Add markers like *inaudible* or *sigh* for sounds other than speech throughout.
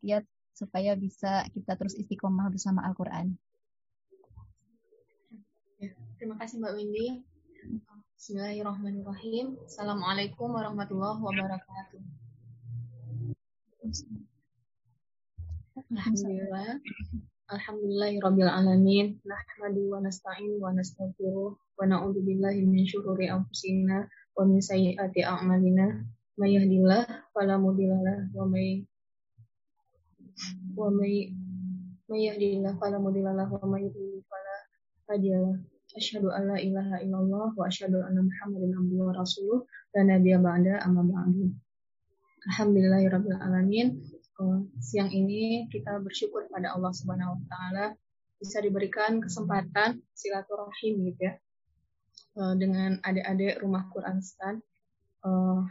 kiat supaya bisa kita terus istiqomah bersama Al-Quran. Ya, terima kasih Mbak Windy. Bismillahirrahmanirrahim. Assalamualaikum warahmatullahi wabarakatuh. Alhamdulillah. Alhamdulillahirabbil alamin. Nahmadu wa wa may may yahdihillahu fala mudhillalah wa may yudhlil fala hadiyalah. Asyhadu an la ilaha illallah wa asyhadu anna Muhammadan abduhu wa rasuluh dan nabiyya ba'da amma ba'du. Alhamdulillahirabbil alamin. Uh, siang ini kita bersyukur pada Allah Subhanahu wa taala bisa diberikan kesempatan silaturahim gitu ya. Uh, dengan adik-adik rumah Quran Stan. Uh,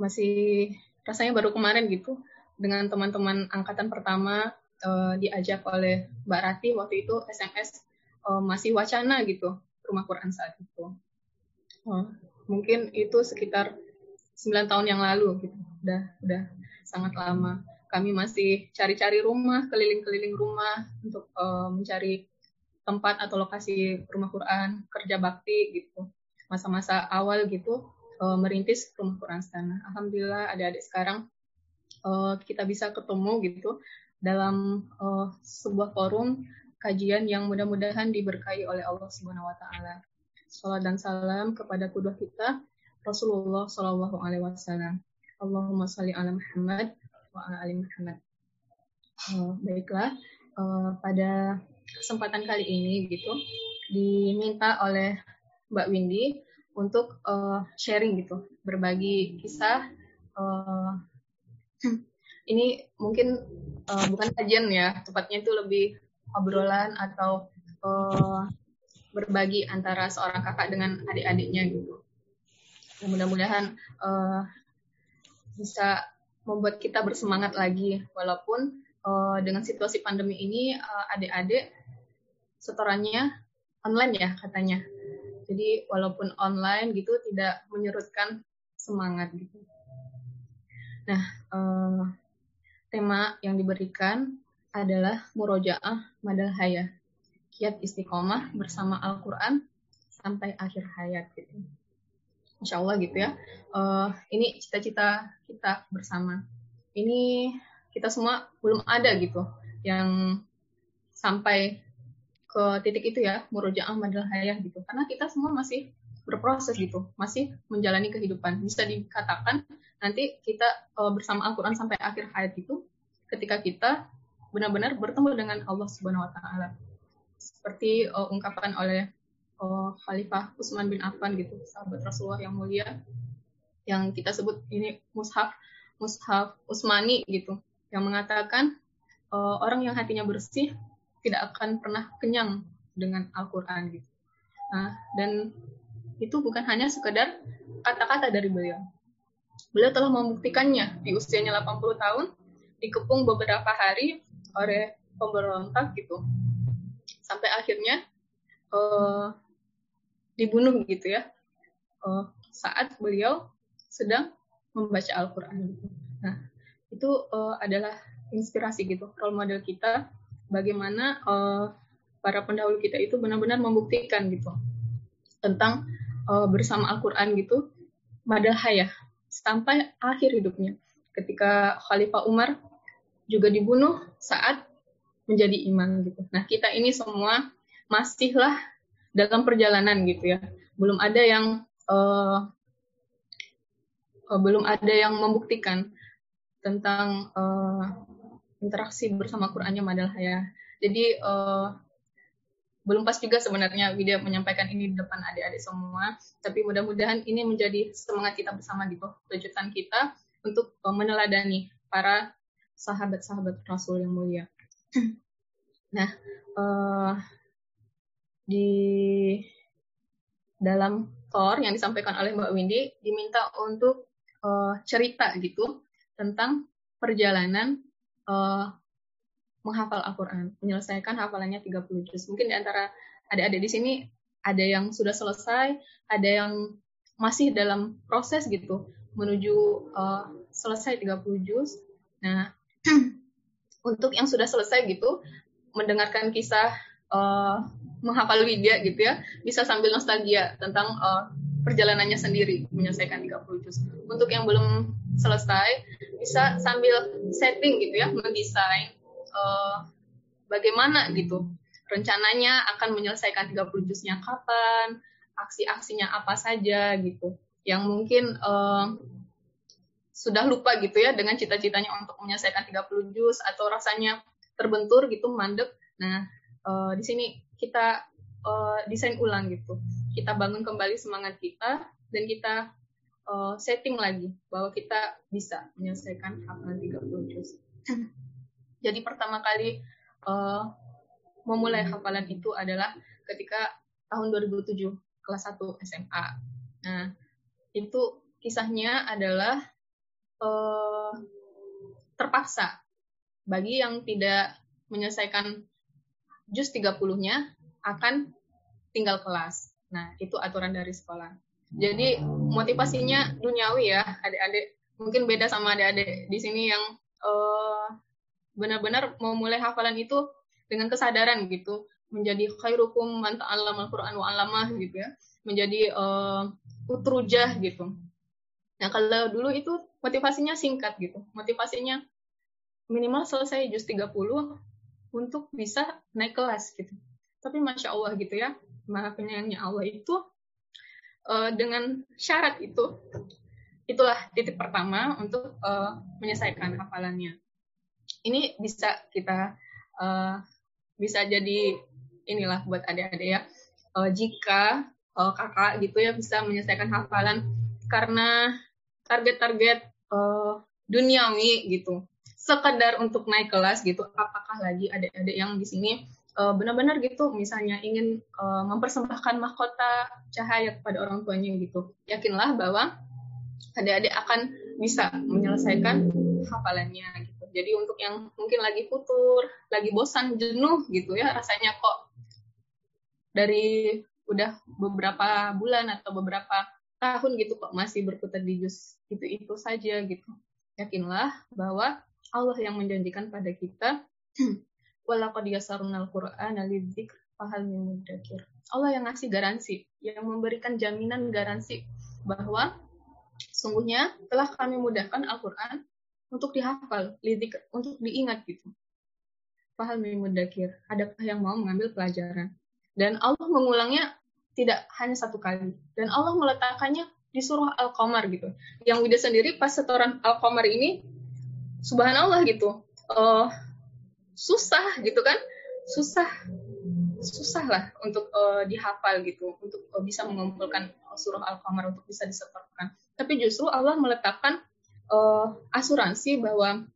masih rasanya baru kemarin gitu dengan teman-teman angkatan pertama uh, diajak oleh Mbak Rati waktu itu SMS uh, masih wacana gitu rumah Quran saat itu. Uh, mungkin itu sekitar 9 tahun yang lalu gitu. Udah udah sangat lama. Kami masih cari-cari rumah, keliling-keliling rumah untuk uh, mencari tempat atau lokasi rumah Quran, kerja bakti gitu. Masa-masa awal gitu merintis rumah Quran sana. Alhamdulillah ada adik sekarang uh, kita bisa ketemu gitu dalam uh, sebuah forum kajian yang mudah-mudahan diberkahi oleh Allah Subhanahu wa taala. Salam dan salam kepada kedua kita Rasulullah Shallallahu alaihi wasallam. Allahumma shalli ala Muhammad wa ala ali Muhammad. Uh, baiklah, uh, pada kesempatan kali ini gitu diminta oleh Mbak Windy untuk uh, sharing gitu, berbagi kisah. Uh, ini mungkin uh, bukan kajian ya, tepatnya itu lebih obrolan atau uh, berbagi antara seorang kakak dengan adik-adiknya gitu. Mudah-mudahan uh, bisa membuat kita bersemangat lagi walaupun uh, dengan situasi pandemi ini uh, adik-adik setorannya online ya katanya. Jadi walaupun online gitu tidak menyurutkan semangat gitu. Nah, uh, tema yang diberikan adalah murojaah madal hayah. Kiat istiqomah bersama Al-Quran sampai akhir hayat gitu. Insya Allah gitu ya. Uh, ini cita-cita kita bersama. Ini kita semua belum ada gitu yang sampai ke titik itu ya, murojaah madal hayah gitu. Karena kita semua masih berproses gitu, masih menjalani kehidupan. Bisa dikatakan nanti kita uh, bersama Al-Quran sampai akhir hayat itu ketika kita benar-benar bertemu dengan Allah Subhanahu wa taala. Seperti uh, ungkapan oleh uh, Khalifah Utsman bin Affan gitu, sahabat Rasulullah yang mulia yang kita sebut ini mushaf mushaf Utsmani gitu, yang mengatakan uh, orang yang hatinya bersih tidak akan pernah kenyang dengan Al-Qur'an gitu. Nah, dan itu bukan hanya sekedar kata-kata dari beliau. Beliau telah membuktikannya. Di usianya 80 tahun, dikepung beberapa hari oleh pemberontak gitu. Sampai akhirnya uh, dibunuh gitu ya. Uh, saat beliau sedang membaca Al-Quran gitu. Nah itu uh, adalah inspirasi gitu role model kita bagaimana uh, para pendahulu kita itu benar-benar membuktikan gitu tentang uh, bersama Al-Quran gitu madal hayah sampai akhir hidupnya ketika Khalifah Umar juga dibunuh saat menjadi imam gitu. Nah kita ini semua masihlah dalam perjalanan gitu ya. Belum ada yang uh, uh, belum ada yang membuktikan tentang uh, interaksi bersama Qurannya Madal Haya. Jadi uh, belum pas juga sebenarnya video menyampaikan ini di depan adik-adik semua. Tapi mudah-mudahan ini menjadi semangat kita bersama gitu, kejutan kita untuk uh, meneladani para sahabat-sahabat Rasul yang mulia. *clears throat* Nah, uh, di dalam Thor yang disampaikan oleh Mbak Windy diminta untuk uh, cerita gitu tentang perjalanan uh, menghafal Al-Quran, menyelesaikan hafalannya 30 juz. Mungkin di antara adik-adik di sini ada yang sudah selesai, ada yang masih dalam proses gitu menuju uh, selesai 30 juz. Nah, *clears throat* untuk yang sudah selesai gitu mendengarkan kisah uh, menghafal widya gitu ya bisa sambil nostalgia tentang uh, perjalanannya sendiri menyelesaikan 30 juz. Untuk yang belum selesai bisa sambil setting gitu ya mendesain uh, bagaimana gitu rencananya akan menyelesaikan 30 juznya kapan, aksi-aksinya apa saja gitu. Yang mungkin uh, sudah lupa gitu ya dengan cita-citanya untuk menyelesaikan 30 juz atau rasanya terbentur gitu mandek. Nah, uh, di sini kita uh, desain ulang gitu. Kita bangun kembali semangat kita dan kita setting lagi bahwa kita bisa menyelesaikan hafalan 30 juz. *laughs* Jadi pertama kali uh, memulai hafalan itu adalah ketika tahun 2007 kelas 1 SMA. Nah, itu kisahnya adalah uh, terpaksa bagi yang tidak menyelesaikan jus 30-nya akan tinggal kelas. Nah, itu aturan dari sekolah. Jadi motivasinya duniawi ya, adik-adik. Mungkin beda sama adik-adik di sini yang uh, benar-benar mau mulai hafalan itu dengan kesadaran gitu, menjadi khairukum man ta'allama al-Qur'an wa 'allamah gitu ya, menjadi uh, utrujah gitu. Nah, kalau dulu itu motivasinya singkat gitu. Motivasinya minimal selesai juz 30 untuk bisa naik kelas gitu. Tapi masya Allah gitu ya, maha penyayangnya Allah itu uh, dengan syarat itu, itulah titik pertama untuk uh, menyelesaikan hafalannya. Ini bisa kita uh, bisa jadi inilah buat adik-adik ya. Uh, jika uh, kakak gitu ya bisa menyelesaikan hafalan karena target-target uh, duniawi gitu. Sekedar untuk naik kelas gitu apakah lagi adik-adik yang di sini uh, benar-benar gitu misalnya ingin uh, mempersembahkan mahkota cahaya kepada orang tuanya gitu. Yakinlah bahwa adik-adik akan bisa menyelesaikan hafalannya gitu jadi untuk yang mungkin lagi futur lagi bosan jenuh gitu ya rasanya kok dari udah beberapa bulan atau beberapa tahun gitu kok masih berputar di jus itu itu saja gitu yakinlah bahwa Allah yang menjanjikan pada kita *clears throat* walaqad yasarnal qur'ana lidzikr fahal mudzakir. Allah yang ngasih garansi, yang memberikan jaminan garansi bahwa sungguhnya telah kami mudahkan Al-Qur'an untuk dihafal, untuk diingat gitu. Fahal min mudzakir. Adakah yang mau mengambil pelajaran? Dan Allah mengulangnya tidak hanya satu kali. Dan Allah meletakkannya di surah Al-Qamar gitu. Yang Wida sendiri pas setoran Al-Qamar ini subhanallah gitu. Uh, susah gitu kan susah susah lah untuk uh, dihafal gitu untuk uh, bisa mengumpulkan surah al-qamar untuk bisa disetorkan tapi justru Allah meletakkan uh, asuransi bahwa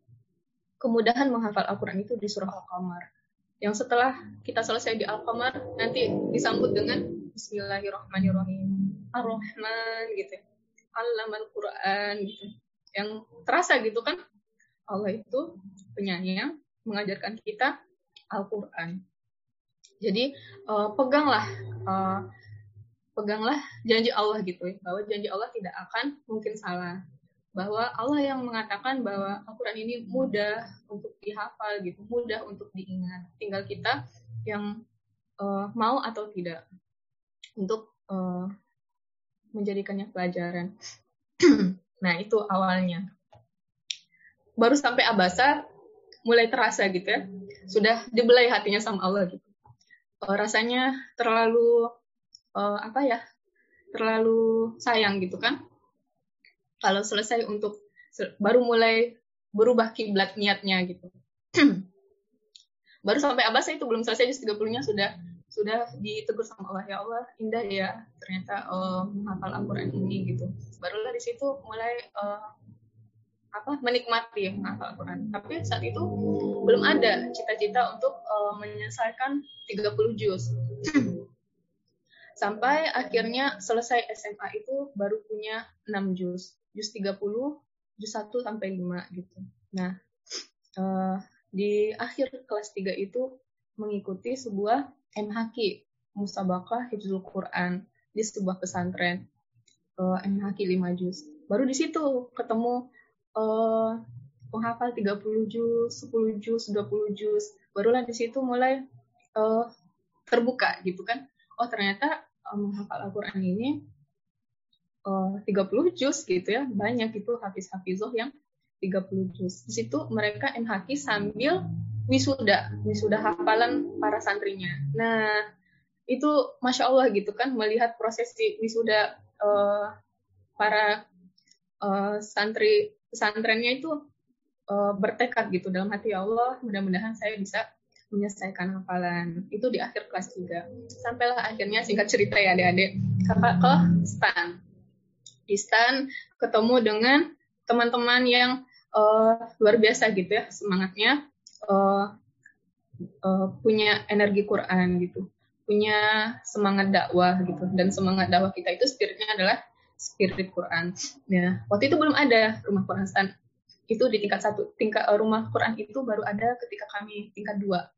kemudahan menghafal Al-Quran itu di surah Al-Qamar yang setelah kita selesai di Al-Qamar nanti disambut dengan Bismillahirrahmanirrahim Ar-Rahman gitu Allamal Quran gitu yang terasa gitu kan Allah itu penyayang mengajarkan kita Al-Quran. Jadi uh, peganglah uh, peganglah janji Allah gitu ya, bahwa janji Allah tidak akan mungkin salah. Bahwa Allah yang mengatakan bahwa Al-Quran ini mudah untuk dihafal gitu, mudah untuk diingat. Tinggal kita yang uh, mau atau tidak untuk uh, menjadikannya pelajaran. *clears throat* nah itu awalnya. Baru sampai abasa mulai terasa gitu ya sudah dibelai hatinya sama Allah gitu uh, rasanya terlalu uh, apa ya terlalu sayang gitu kan kalau selesai untuk baru mulai berubah kiblat niatnya gitu *clears throat* baru sampai abas itu belum selesai juz 30-nya sudah sudah ditegur sama Allah ya Allah indah ya ternyata uh, menghafal Al-Qur'an ini gitu barulah di situ mulai uh, apa menikmati menghafal Al-Quran. Tapi saat itu belum ada cita-cita untuk uh, menyelesaikan 30 juz. *clears throat* Sampai akhirnya selesai SMA itu baru punya 6 juz. Juz 30, juz 1 sampai 5 gitu. Nah, uh, di akhir kelas 3 itu mengikuti sebuah MHQ, Musabakah Hifzul Quran di sebuah pesantren. Uh, MHQ 5 juz. Baru di situ ketemu uh, penghafal 30 juz, 10 juz, 20 juz. Barulah di situ mulai uh, terbuka gitu kan. Oh ternyata um, menghafal Al-Quran ini uh, 30 juz gitu ya. Banyak itu hafiz-hafizoh yang 30 juz. Di situ mereka MHQ sambil wisuda, wisuda hafalan para santrinya. Nah, itu masya Allah gitu kan melihat prosesi wisuda uh, para uh, santri pesantrennya itu uh, bertekad gitu dalam hati ya Allah mudah-mudahan saya bisa menyelesaikan hafalan itu di akhir kelas 3 sampailah akhirnya singkat cerita ya adik-adik kakak ke stan di stan ketemu dengan teman-teman yang uh, luar biasa gitu ya semangatnya uh, uh, punya energi Quran gitu punya semangat dakwah gitu dan semangat dakwah kita itu spiritnya adalah spirit Quran. Ya, waktu itu belum ada rumah Quran stand. Itu di tingkat satu, tingkat rumah Quran itu baru ada ketika kami tingkat dua.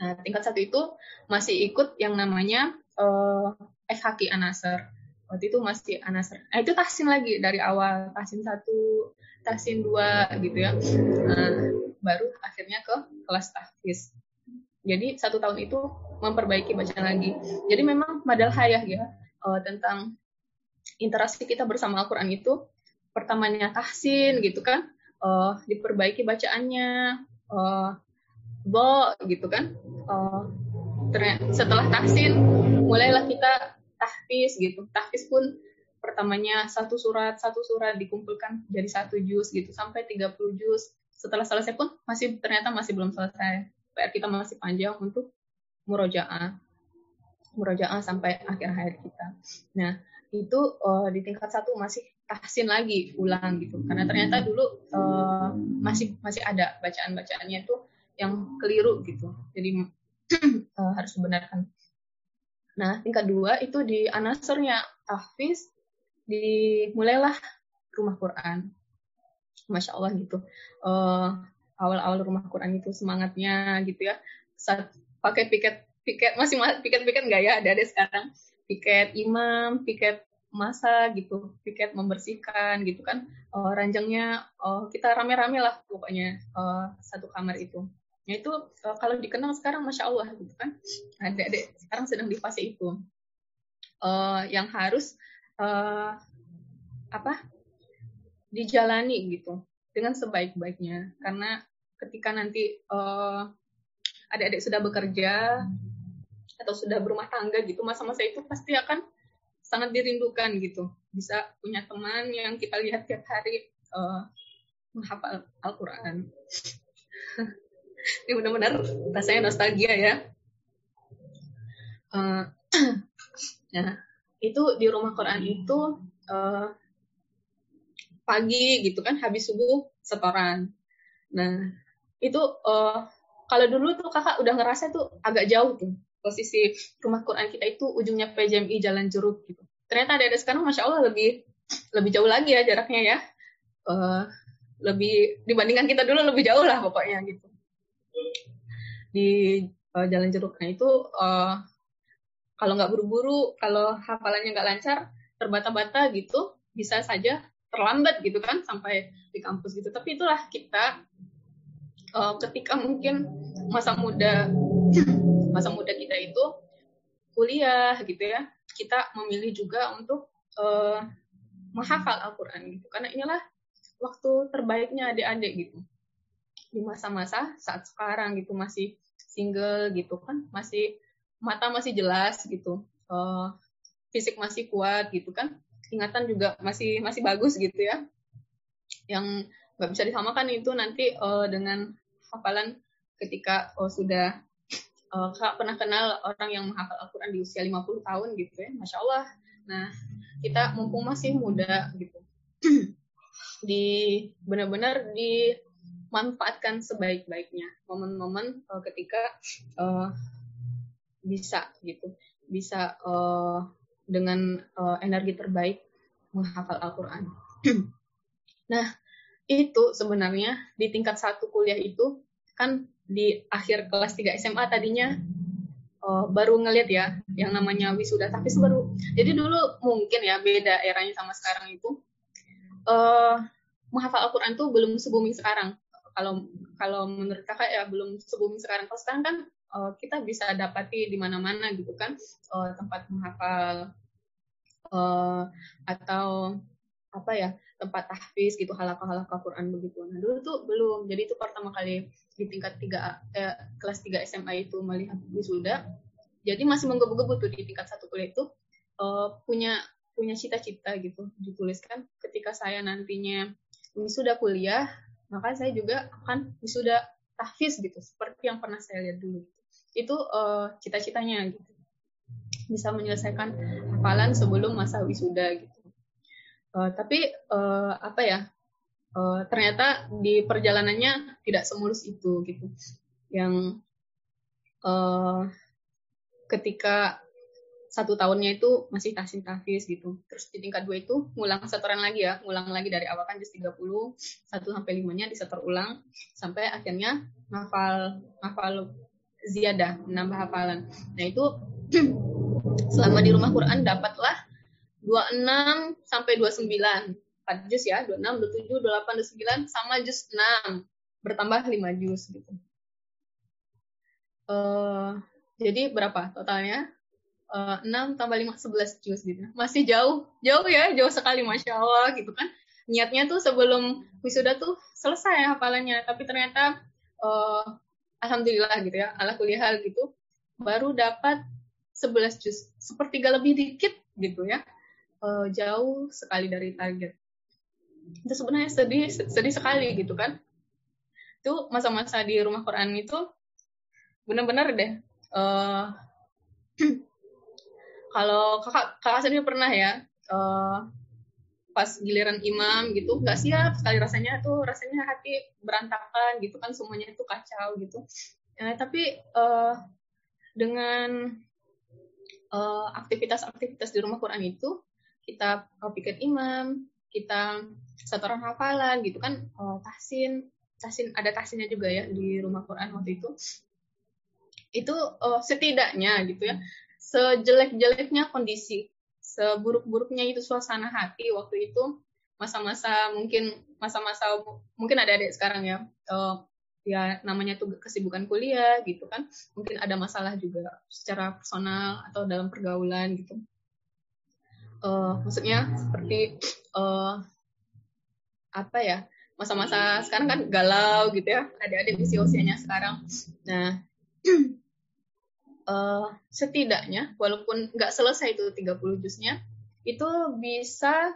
Nah, tingkat satu itu masih ikut yang namanya uh, FHQ Anasar. Waktu itu masih Anasar. Nah, itu tahsin lagi dari awal, tahsin satu, tahsin dua gitu ya. Nah, baru akhirnya ke kelas tahfiz. Jadi satu tahun itu memperbaiki bacaan lagi. Jadi memang madal hayah ya uh, tentang interaksi kita bersama Al-Quran itu pertamanya tahsin gitu kan, uh, diperbaiki bacaannya, uh, bo gitu kan. Uh, setelah tahsin mulailah kita tahfiz gitu. Tahfiz pun pertamanya satu surat satu surat dikumpulkan jadi satu juz gitu sampai 30 juz. Setelah selesai pun masih ternyata masih belum selesai PR kita masih panjang untuk murojaah murojaah sampai akhir hayat kita. Nah, itu uh, di tingkat satu masih tahsin lagi ulang gitu karena ternyata dulu uh, masih masih ada bacaan bacaannya itu yang keliru gitu jadi uh, *clears throat* harus dibenarkan nah tingkat dua itu di anasurnya tahfiz dimulailah rumah Quran. Masya Allah gitu. Uh, awal-awal rumah Quran itu semangatnya gitu ya. Saat pakai piket piket masih piket piket nggak ya? Ada ada sekarang. Piket imam piket masa gitu. Piket membersihkan gitu kan. Uh, ranjangnya uh, kita rame-rame lah pokoknya uh, satu kamar itu itu uh, kalau dikenal sekarang masya Allah gitu kan. Ada sekarang sedang di fase itu. Uh, yang harus uh, apa dijalani gitu. Dengan sebaik-baiknya. Karena ketika nanti uh, adik-adik sudah bekerja atau sudah berumah tangga gitu masa-masa itu pasti akan sangat dirindukan gitu. Bisa punya teman yang kita lihat tiap hari uh, menghafal Al-Quran *laughs* ini benar-benar rasanya nostalgia ya uh, nah *clears throat* itu di rumah Quran itu uh, pagi gitu kan habis subuh setoran nah itu uh, kalau dulu tuh kakak udah ngerasa tuh agak jauh tuh posisi rumah Quran kita itu ujungnya PJMI Jalan Jeruk gitu. Ternyata ada sekarang masya Allah lebih lebih jauh lagi ya jaraknya ya. Uh, lebih dibandingkan kita dulu lebih jauh lah pokoknya gitu. Di uh, Jalan Jeruk. Nah itu uh, kalau nggak buru-buru, kalau hafalannya nggak lancar, terbata-bata gitu, bisa saja terlambat gitu kan sampai di kampus gitu. Tapi itulah kita uh, ketika mungkin masa muda masa muda kita itu kuliah gitu ya kita memilih juga untuk uh, menghafal Al-Quran gitu. Karena inilah waktu terbaiknya adik-adik gitu di masa-masa saat sekarang gitu masih single gitu kan masih mata masih jelas gitu uh, fisik masih kuat gitu kan ingatan juga masih masih bagus gitu ya yang nggak bisa disamakan itu nanti uh, dengan hafalan ketika oh, sudah uh, pernah kenal orang yang menghafal Al-Quran di usia 50 tahun gitu ya, Masya Allah. Nah, kita mumpung masih muda gitu, *clears throat* di benar-benar dimanfaatkan sebaik-baiknya momen-momen uh, ketika uh, bisa gitu, bisa uh, dengan uh, energi terbaik menghafal Al-Quran. *clears throat* nah, itu sebenarnya di tingkat satu kuliah itu kan di akhir kelas 3 SMA tadinya uh, baru ngeliat ya yang namanya wisuda tapi baru jadi dulu mungkin ya beda eranya sama sekarang itu uh, menghafal Al-Quran tuh belum se-booming sekarang. Kalau kalau menurut kakak ya belum se-booming sekarang. Kalau sekarang kan uh, kita bisa dapati di mana-mana gitu kan uh, tempat menghafal uh, atau apa ya tempat tahfiz gitu halakah-halakah Quran begitu. Nah dulu tuh belum. Jadi itu pertama kali di tingkat tiga eh, kelas 3 SMA itu melihat wisuda. Jadi masih menggebu-gebu tuh di tingkat satu kuliah itu uh, punya punya cita-cita gitu dituliskan ketika saya nantinya wisuda kuliah maka saya juga akan wisuda tahfiz gitu seperti yang pernah saya lihat dulu itu uh, cita-citanya gitu. Bisa menyelesaikan hafalan sebelum masa wisuda gitu. Uh, tapi uh, apa ya uh, ternyata di perjalanannya tidak semulus itu gitu. Yang uh, ketika satu tahunnya itu masih tahsin tahfiz gitu. Terus di tingkat dua itu ngulang setoran lagi ya, ngulang lagi dari awal kan juz 30, 1 sampai 5-nya disetor ulang sampai akhirnya ngafal ngafal ziyadah, menambah hafalan. Nah, itu *clears throat* selama di rumah Quran dapatlah 26 sampai 29. 4 juz ya, 26, 27, 28, 29 sama juz 6. Bertambah 5 juz gitu. Uh, jadi berapa totalnya? Uh, 6 tambah 5 11 juz gitu. Masih jauh, jauh ya, jauh sekali Masya Allah gitu kan. Niatnya tuh sebelum wisuda tuh selesai hafalannya, tapi ternyata uh, alhamdulillah gitu ya, ala kuliah gitu, baru dapat 11 juz, sepertiga lebih dikit gitu ya. Uh, jauh sekali dari target. Itu sebenarnya sedih, sedih sekali gitu kan. Itu masa-masa di rumah Quran itu benar-benar deh uh, *clears throat* kalau kakak kakak sendiri pernah ya uh, pas giliran imam gitu nggak siap sekali rasanya tuh rasanya hati berantakan gitu kan semuanya itu kacau gitu. Uh, tapi uh, dengan aktivitas-aktivitas uh, di rumah Quran itu kita uh, pikir imam kita setoran hafalan gitu kan uh, tahsin tahsin ada tahsinnya juga ya di rumah Quran waktu itu. Itu uh, setidaknya gitu ya sejelek-jeleknya kondisi, seburuk-buruknya itu suasana hati waktu itu masa-masa mungkin masa-masa mungkin ada adik sekarang ya uh, ya namanya tuh kesibukan kuliah gitu kan mungkin ada masalah juga secara personal atau dalam pergaulan gitu. Uh, maksudnya seperti uh, apa ya masa-masa sekarang kan galau gitu ya adik-adik usia usianya sekarang. Nah *clears throat* uh, setidaknya walaupun nggak selesai itu 30 jusnya itu bisa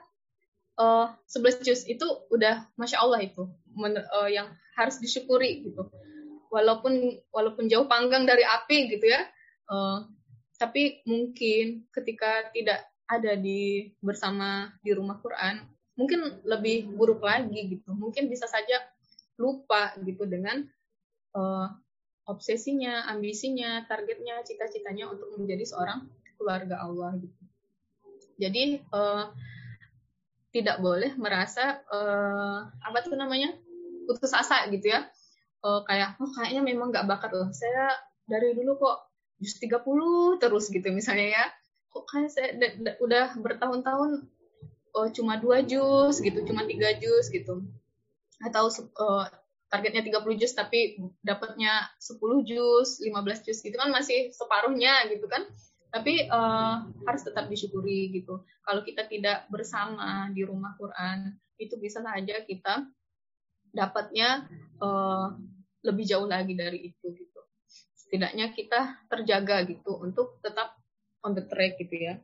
uh, 11 jus itu udah masya Allah itu men, uh, yang harus disyukuri gitu. Walaupun walaupun jauh panggang dari api gitu ya uh, tapi mungkin ketika tidak ada di bersama di rumah Quran mungkin lebih buruk lagi gitu. Mungkin bisa saja lupa gitu dengan uh, obsesinya, ambisinya, targetnya, cita-citanya untuk menjadi seorang keluarga Allah gitu. Jadi uh, tidak boleh merasa uh, apa tuh namanya putus asa gitu ya. Uh, kayak oh kayaknya memang nggak bakat loh. Saya dari dulu kok just 30 terus gitu misalnya ya. Kok kayak saya udah bertahun-tahun oh, cuma dua jus gitu, cuma tiga jus gitu. Atau uh, targetnya 30 jus tapi dapatnya 10 jus, 15 jus gitu kan masih separuhnya gitu kan. Tapi uh, harus tetap disyukuri gitu. Kalau kita tidak bersama di rumah Quran, itu bisa saja kita dapatnya uh, lebih jauh lagi dari itu gitu. Setidaknya kita terjaga gitu untuk tetap on the track gitu ya.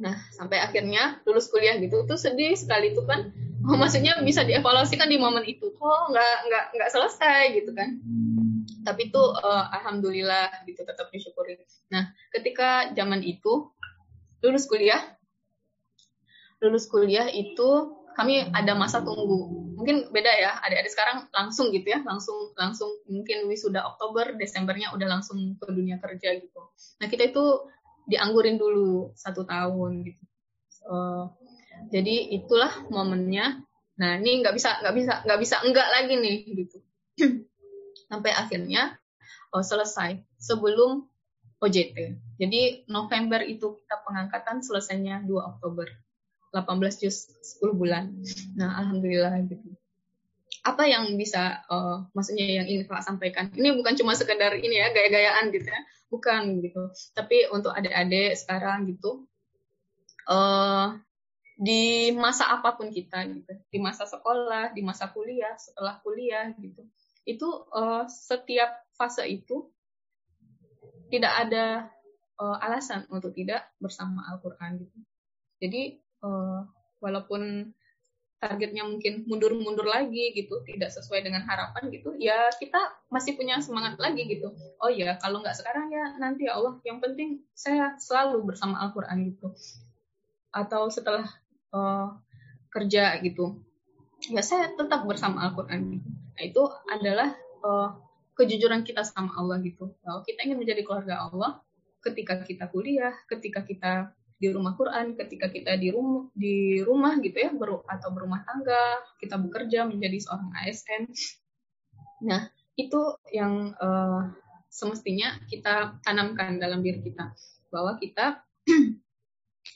Nah, sampai akhirnya lulus kuliah gitu, itu sedih sekali itu kan. Oh, maksudnya bisa dievaluasikan di momen itu. Kok nggak nggak nggak selesai gitu kan. Tapi itu uh, alhamdulillah gitu tetap disyukuri. Nah ketika zaman itu lulus kuliah lulus kuliah itu kami ada masa tunggu. Mungkin beda ya adik-adik sekarang langsung gitu ya langsung langsung mungkin wisuda Oktober Desembernya udah langsung ke dunia kerja gitu. Nah kita itu dianggurin dulu satu tahun gitu uh, jadi itulah momennya. Nah ini nggak bisa nggak bisa nggak bisa enggak lagi nih gitu. *clears throat* Sampai akhirnya oh, selesai sebelum OJT. Jadi November itu kita pengangkatan selesainya 2 Oktober. 18 juz 10 bulan. Nah, alhamdulillah gitu. Apa yang bisa uh, maksudnya yang ingin Kakak sampaikan? Ini bukan cuma sekedar ini ya gaya-gayaan gitu ya. Bukan gitu. Tapi untuk adik-adik sekarang gitu uh, di masa apa pun kita gitu. Di masa sekolah, di masa kuliah, setelah kuliah gitu. Itu uh, setiap fase itu tidak ada uh, alasan untuk tidak bersama Al-Qur'an gitu. Jadi uh, walaupun targetnya mungkin mundur-mundur lagi gitu, tidak sesuai dengan harapan gitu, ya kita masih punya semangat lagi gitu. Oh ya, kalau nggak sekarang ya nanti ya Allah, yang penting saya selalu bersama Al-Quran gitu. Atau setelah uh, kerja gitu, ya saya tetap bersama Al-Quran gitu. Nah itu adalah uh, kejujuran kita sama Allah gitu. Bahwa kita ingin menjadi keluarga Allah ketika kita kuliah, ketika kita di rumah Quran ketika kita di rumah di rumah gitu ya ber, atau berumah tangga kita bekerja menjadi seorang ASN nah itu yang uh, semestinya kita tanamkan dalam diri kita bahwa kita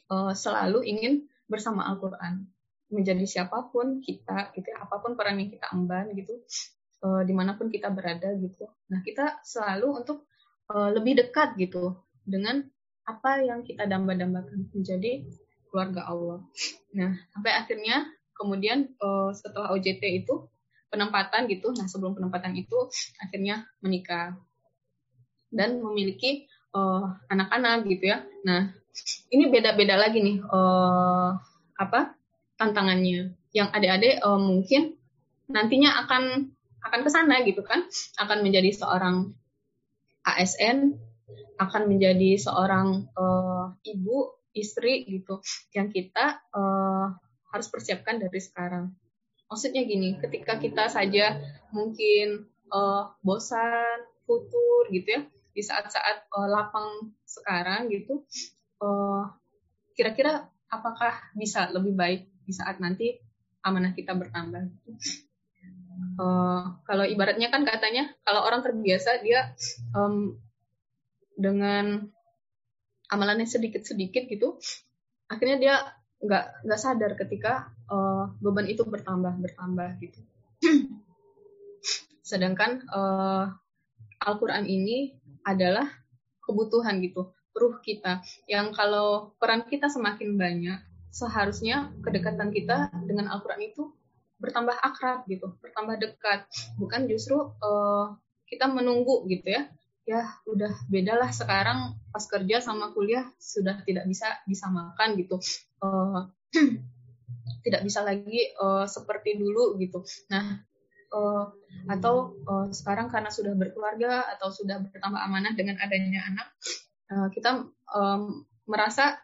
uh, *clears throat* selalu ingin bersama Al-Quran. Menjadi siapa pun kita gitu ya, apa pun peran yang kita emban gitu uh, di mana pun kita berada gitu. Nah kita selalu untuk uh, lebih dekat gitu dengan apa yang kita damba-dambakan menjadi keluarga Allah. Nah, sampai akhirnya kemudian uh, setelah OJT itu penempatan gitu. Nah, sebelum penempatan itu akhirnya menikah dan memiliki eh, anak-anak gitu ya. Nah, ini beda-beda lagi nih uh, apa tantangannya. Yang adik-adik mungkin nantinya akan akan ke sana gitu kan, akan menjadi seorang ASN akan menjadi seorang uh, ibu, istri gitu, yang kita uh, harus persiapkan dari sekarang. Maksudnya gini, ketika kita saja mungkin uh, bosan, futur gitu ya, di saat-saat uh, lapang sekarang gitu, uh, kira-kira apakah bisa lebih baik di saat nanti amanah kita bertambah? Uh, kalau ibaratnya kan katanya kalau orang terbiasa dia um, dengan amalannya sedikit-sedikit gitu, akhirnya dia nggak nggak sadar ketika uh, beban itu bertambah bertambah gitu. *clears throat* Sedangkan uh, Al-Quran ini adalah kebutuhan gitu, ruh kita. Yang kalau peran kita semakin banyak, seharusnya kedekatan kita dengan Al-Quran itu bertambah akrab gitu, bertambah dekat. Bukan justru uh, kita menunggu gitu ya, ya udah beda lah sekarang pas kerja sama kuliah sudah tidak bisa disamakan gitu. Uh, *clears throat* tidak bisa lagi uh, seperti dulu gitu. Nah uh, atau uh, sekarang karena sudah berkeluarga atau sudah bertambah amanah dengan adanya anak uh, kita um, merasa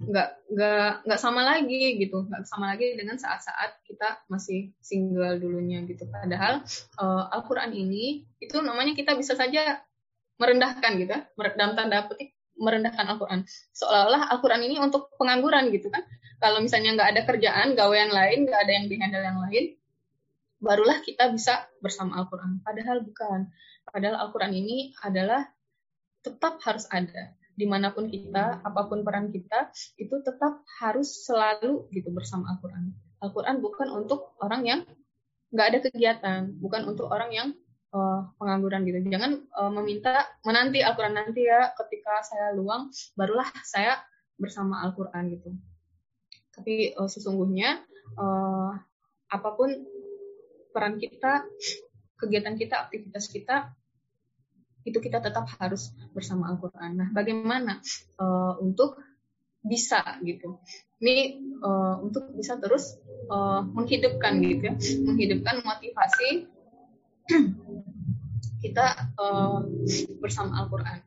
nggak nggak nggak sama lagi gitu. Nggak sama lagi dengan saat-saat kita masih single dulunya gitu. Padahal uh, Al-Quran ini itu namanya kita bisa saja merendahkan gitu ya, dalam tanda petik merendahkan Al-Quran. Seolah-olah Al-Quran ini untuk pengangguran gitu kan. Kalau misalnya nggak ada kerjaan, gawean lain, nggak ada yang dihandle yang lain, barulah kita bisa bersama Al-Quran. Padahal bukan. Padahal Al-Quran ini adalah tetap harus ada. Di mana pun kita, apa pun peran kita, itu tetap harus selalu gitu bersama Al-Quran. Al-Quran bukan untuk orang yang nggak ada kegiatan, bukan untuk orang yang uh, pengangguran gitu. Jangan uh, meminta menanti Al-Quran nanti ya ketika saya luang barulah saya bersama Al-Quran gitu. Tapi uh, sesungguhnya uh, apa pun peran kita, kegiatan kita, aktivitas kita itu kita tetap harus bersama Al-Quran. Nah, bagaimana uh, untuk bisa gitu? Ini uh, untuk bisa terus uh, menghidupkan gitu ya, menghidupkan motivasi kita uh, bersama Al-Quran.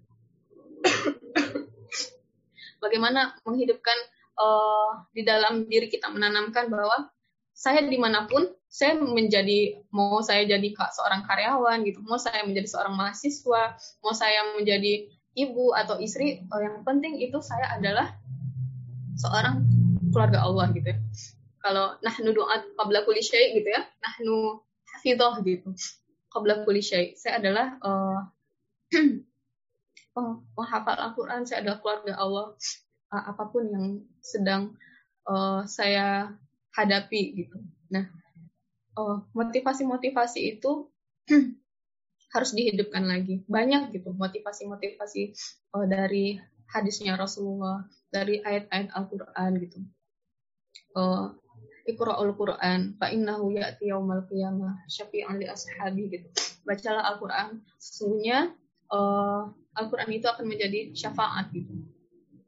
Bagaimana menghidupkan uh, di dalam diri kita menanamkan bahwa saya di mana pun saya menjadi mau saya jadi seorang karyawan gitu, mau saya menjadi seorang mahasiswa, mau saya menjadi ibu atau istri, oh, yang penting itu saya adalah seorang keluarga Allah gitu ya. Kalau nahnu doa qabla gitu ya, nahnu hafidhah gitu qabla kulli syai. Saya adalah *clears throat* uh, penghafal Al-Quran, saya adalah keluarga Allah. Uh, apa pun yang sedang uh, saya hadapi gitu. Nah, uh, motivasi-motivasi itu *clears throat* harus dihidupkan lagi. Banyak gitu motivasi-motivasi uh, dari hadisnya Rasulullah, dari ayat-ayat Al-Quran gitu. Uh, Iqra'ul Quran fa innahu ya'ti yaumal qiyamah syafi'an li ashabi gitu. Bacalah Al-Quran, sesungguhnya uh, Al-Quran itu akan menjadi syafaat gitu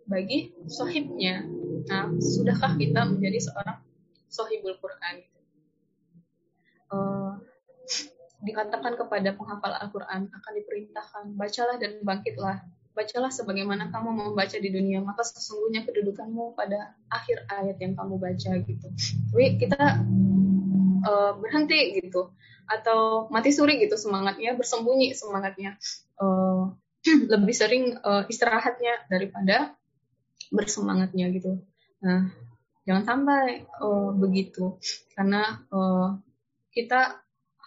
bagi sohibnya. Nah, sudahkah kita menjadi seorang sohibul Quran? Gitu? Uh, dikatakan kepada penghafal Al-Quran akan diperintahkan bacalah dan bangkitlah bacalah sebagaimana kamu membaca di dunia maka sesungguhnya kedudukanmu pada akhir ayat yang kamu baca gitu. Tapi kita uh, berhenti gitu. Atau mati suri gitu semangatnya bersembunyi semangatnya. Uh, *clears throat* lebih sering uh, istirahatnya daripada bersemangatnya gitu. Nah, jangan sampai uh, begitu. Karena uh, kita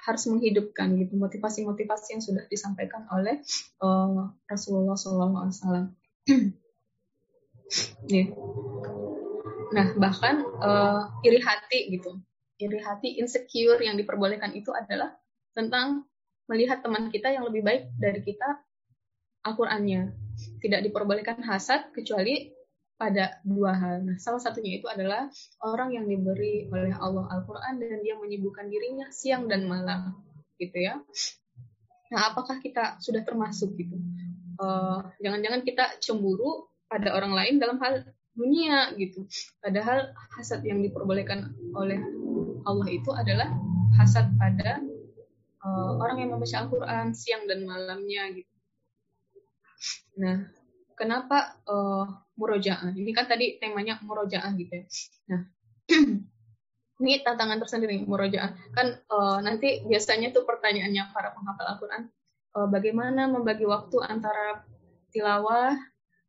harus menghidupkan gitu motivasi-motivasi yang sudah disampaikan oleh uh, Rasulullah SAW. *clears throat* Nah, bahkan uh, iri hati gitu, iri hati insecure yang diperbolehkan itu adalah tentang melihat teman kita yang lebih baik dari kita Al-Qur'annya. Tidak diperbolehkan hasad kecuali pada dua hal. Nah, salah satunya itu adalah orang yang diberi oleh Allah Al-Quran dan dia menyibukkan dirinya siang dan malam, gitu ya. Nah, apakah kita sudah termasuk gitu? eh, jangan-jangan kita cemburu pada orang lain dalam hal dunia gitu. Padahal hasad yang diperbolehkan oleh Allah itu adalah hasad pada uh, orang yang membaca Al-Quran siang dan malamnya gitu. Nah, kenapa uh, murojaah? Ini kan tadi temanya murojaah gitu ya. Nah, *clears throat* ini tantangan tersendiri murojaah. Kan uh, nanti biasanya tuh pertanyaannya para penghafal Al-Quran, uh, bagaimana membagi waktu antara tilawah,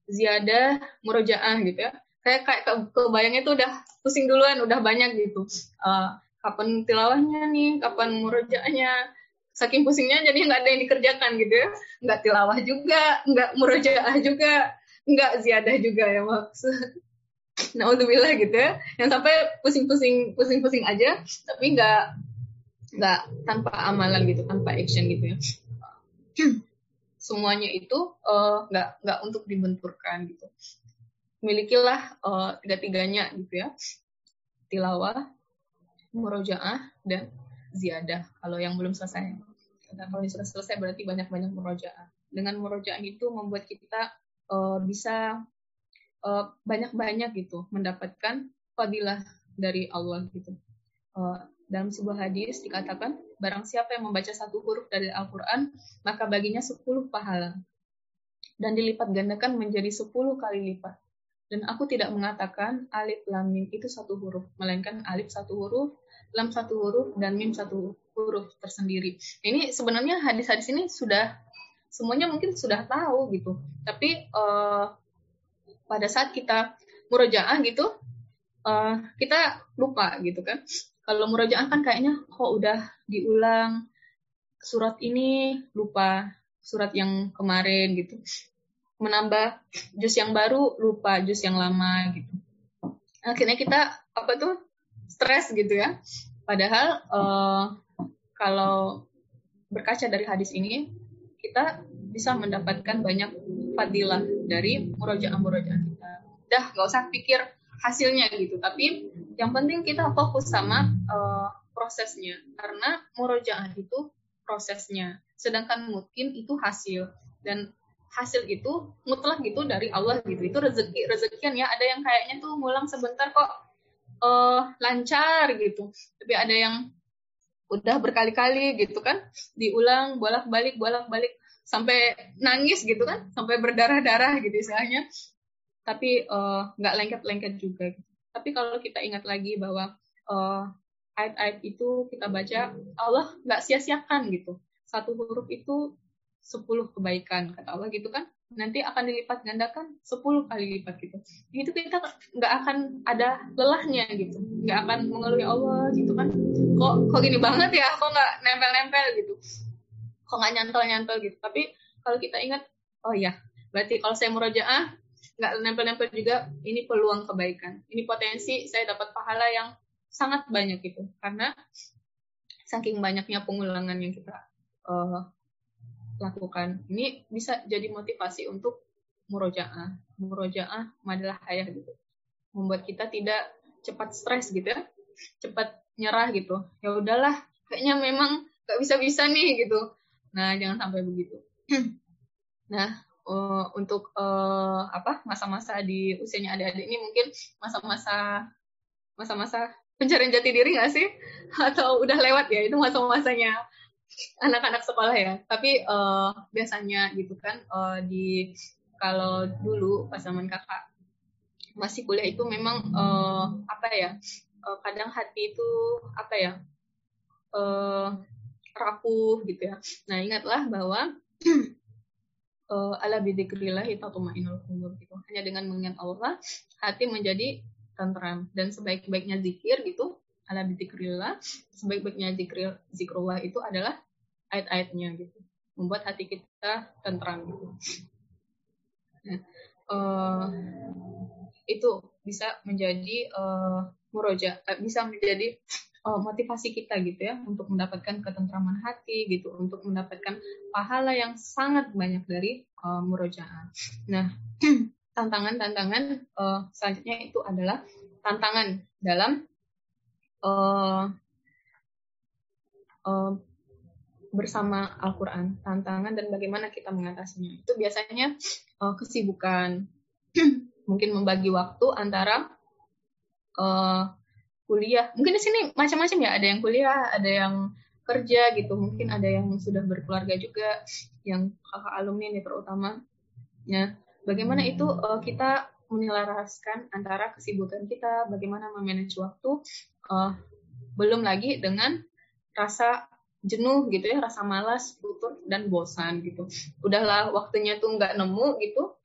ziyadah, murojaah gitu ya. Kayak kayak ke, kebayangnya tuh udah pusing duluan, udah banyak gitu. Uh, kapan tilawahnya nih, kapan murojaahnya, saking pusingnya jadi nggak ada yang dikerjakan gitu ya. Nggak tilawah juga nggak murojaah juga nggak ziyadah juga ya maksud *laughs* nah bilang gitu ya. Yang sampai pusing-pusing pusing-pusing aja tapi nggak nggak tanpa amalan gitu tanpa action gitu ya. *clears throat* Semuanya itu uh, nggak nggak untuk dibenturkan gitu. Milikilah uh, tiga-tiganya gitu ya. Tilawah murojaah dan ziyadah kalau yang belum selesai Nah, kalau sudah selesai berarti banyak-banyak murojaah. Dengan murojaah itu membuat kita uh, bisa uh, banyak-banyak gitu mendapatkan fadilah dari Allah gitu. Uh, dalam sebuah hadis dikatakan, barang siapa yang membaca satu huruf dari Al-Quran, maka baginya sepuluh pahala. Dan dilipat gandakan menjadi sepuluh kali lipat. Dan aku tidak mengatakan alif lam mim itu satu huruf, melainkan alif satu huruf, lam satu huruf, dan mim satu huruf tersendiri. Ini sebenarnya hadis-hadis ini sudah semuanya mungkin sudah tahu gitu. Tapi uh, pada saat kita murojaah gitu, uh, kita lupa gitu kan. Kalau murojaah kan kayaknya kok udah diulang surat ini lupa surat yang kemarin gitu. Menambah jus yang baru lupa jus yang lama gitu. Akhirnya kita apa tuh stres gitu ya. Padahal uh, kalau berkaca dari hadis ini, kita bisa mendapatkan banyak fadilah dari murojaah-murojaah kita. Dah, nggak usah pikir hasilnya gitu. Tapi yang penting kita fokus sama uh, prosesnya. Karena murojaah itu prosesnya. Sedangkan mungkin itu hasil. Dan hasil itu mutlak gitu dari Allah gitu. Itu rezeki rezekian ya. Ada yang kayaknya tuh ngulang sebentar kok uh, lancar gitu. Tapi ada yang udah berkali-kali gitu kan diulang bolak-balik bolak-balik sampai nangis gitu kan sampai berdarah-darah gitu istilahnya. Tapi eh, nggak uh, lengket-lengket juga gitu. tapi kalau kita ingat lagi bahwa uh, ayat-ayat itu kita baca Allah nggak sia-siakan gitu. Satu huruf itu sepuluh kebaikan kata Allah gitu kan nanti akan dilipat gandakan 10 kali lipat gitu. Itu kita nggak akan ada lelahnya gitu, nggak akan mengeluh ya Allah gitu kan. Kok kok gini banget ya, kok nggak nempel-nempel gitu, kok nggak nyantol-nyantol gitu. Tapi kalau kita ingat, oh ya, berarti kalau saya murojaah nggak nempel-nempel juga ini peluang kebaikan ini potensi saya dapat pahala yang sangat banyak gitu karena saking banyaknya pengulangan yang kita uh, lakukan. Ini bisa jadi motivasi untuk murojaah. Murojaah madalah ayah gitu. Membuat kita tidak cepat stres gitu ya. Cepat nyerah gitu. Ya udahlah kayaknya memang gak bisa bisa nih gitu. Nah jangan sampai begitu. *clears throat* Nah uh, untuk uh, apa masa-masa di usianya adik-adik ini mungkin masa-masa masa-masa pencarian jati diri nggak sih? *laughs* Atau udah lewat ya itu masa-masanya anak-anak sekolah ya. Tapi uh, biasanya gitu kan uh, di kalau dulu pas zaman kakak masih kuliah itu memang uh, apa ya? Uh, kadang hati itu apa ya? Uh, rapuh gitu ya. Nah ingatlah bahwa *clears throat* ala bidikrillah tatmainul qulub gitu. Hanya dengan mengingat Allah hati menjadi tentram dan sebaik-baiknya zikir gitu ala dzikrillah sebaik-baiknya zikir zikrullah itu adalah ayat-ayatnya gitu. Membuat hati kita tentram gitu. Nah, uh, itu bisa menjadi uh, muroja uh, bisa menjadi uh, motivasi kita gitu ya untuk mendapatkan ketentraman hati gitu untuk mendapatkan pahala yang sangat banyak dari uh, murojaah nah *clears throat* tantangan-tantangan uh, selanjutnya itu adalah tantangan dalam uh, uh, bersama Al-Quran, tantangan dan bagaimana kita mengatasinya. Itu biasanya uh, kesibukan, *clears throat* mungkin membagi waktu antara uh, kuliah. Mungkin di sini macam-macam ya, ada yang kuliah, ada yang kerja gitu, mungkin ada yang sudah berkeluarga juga, yang kakak alumni ini terutama. Ya, Bagaimana itu uh, kita menyelaraskan antara kesibukan kita, bagaimana memanage waktu, uh, belum lagi dengan rasa jenuh gitu ya, rasa malas, lutut dan bosan gitu. Udahlah waktunya tuh nggak nemu gitu,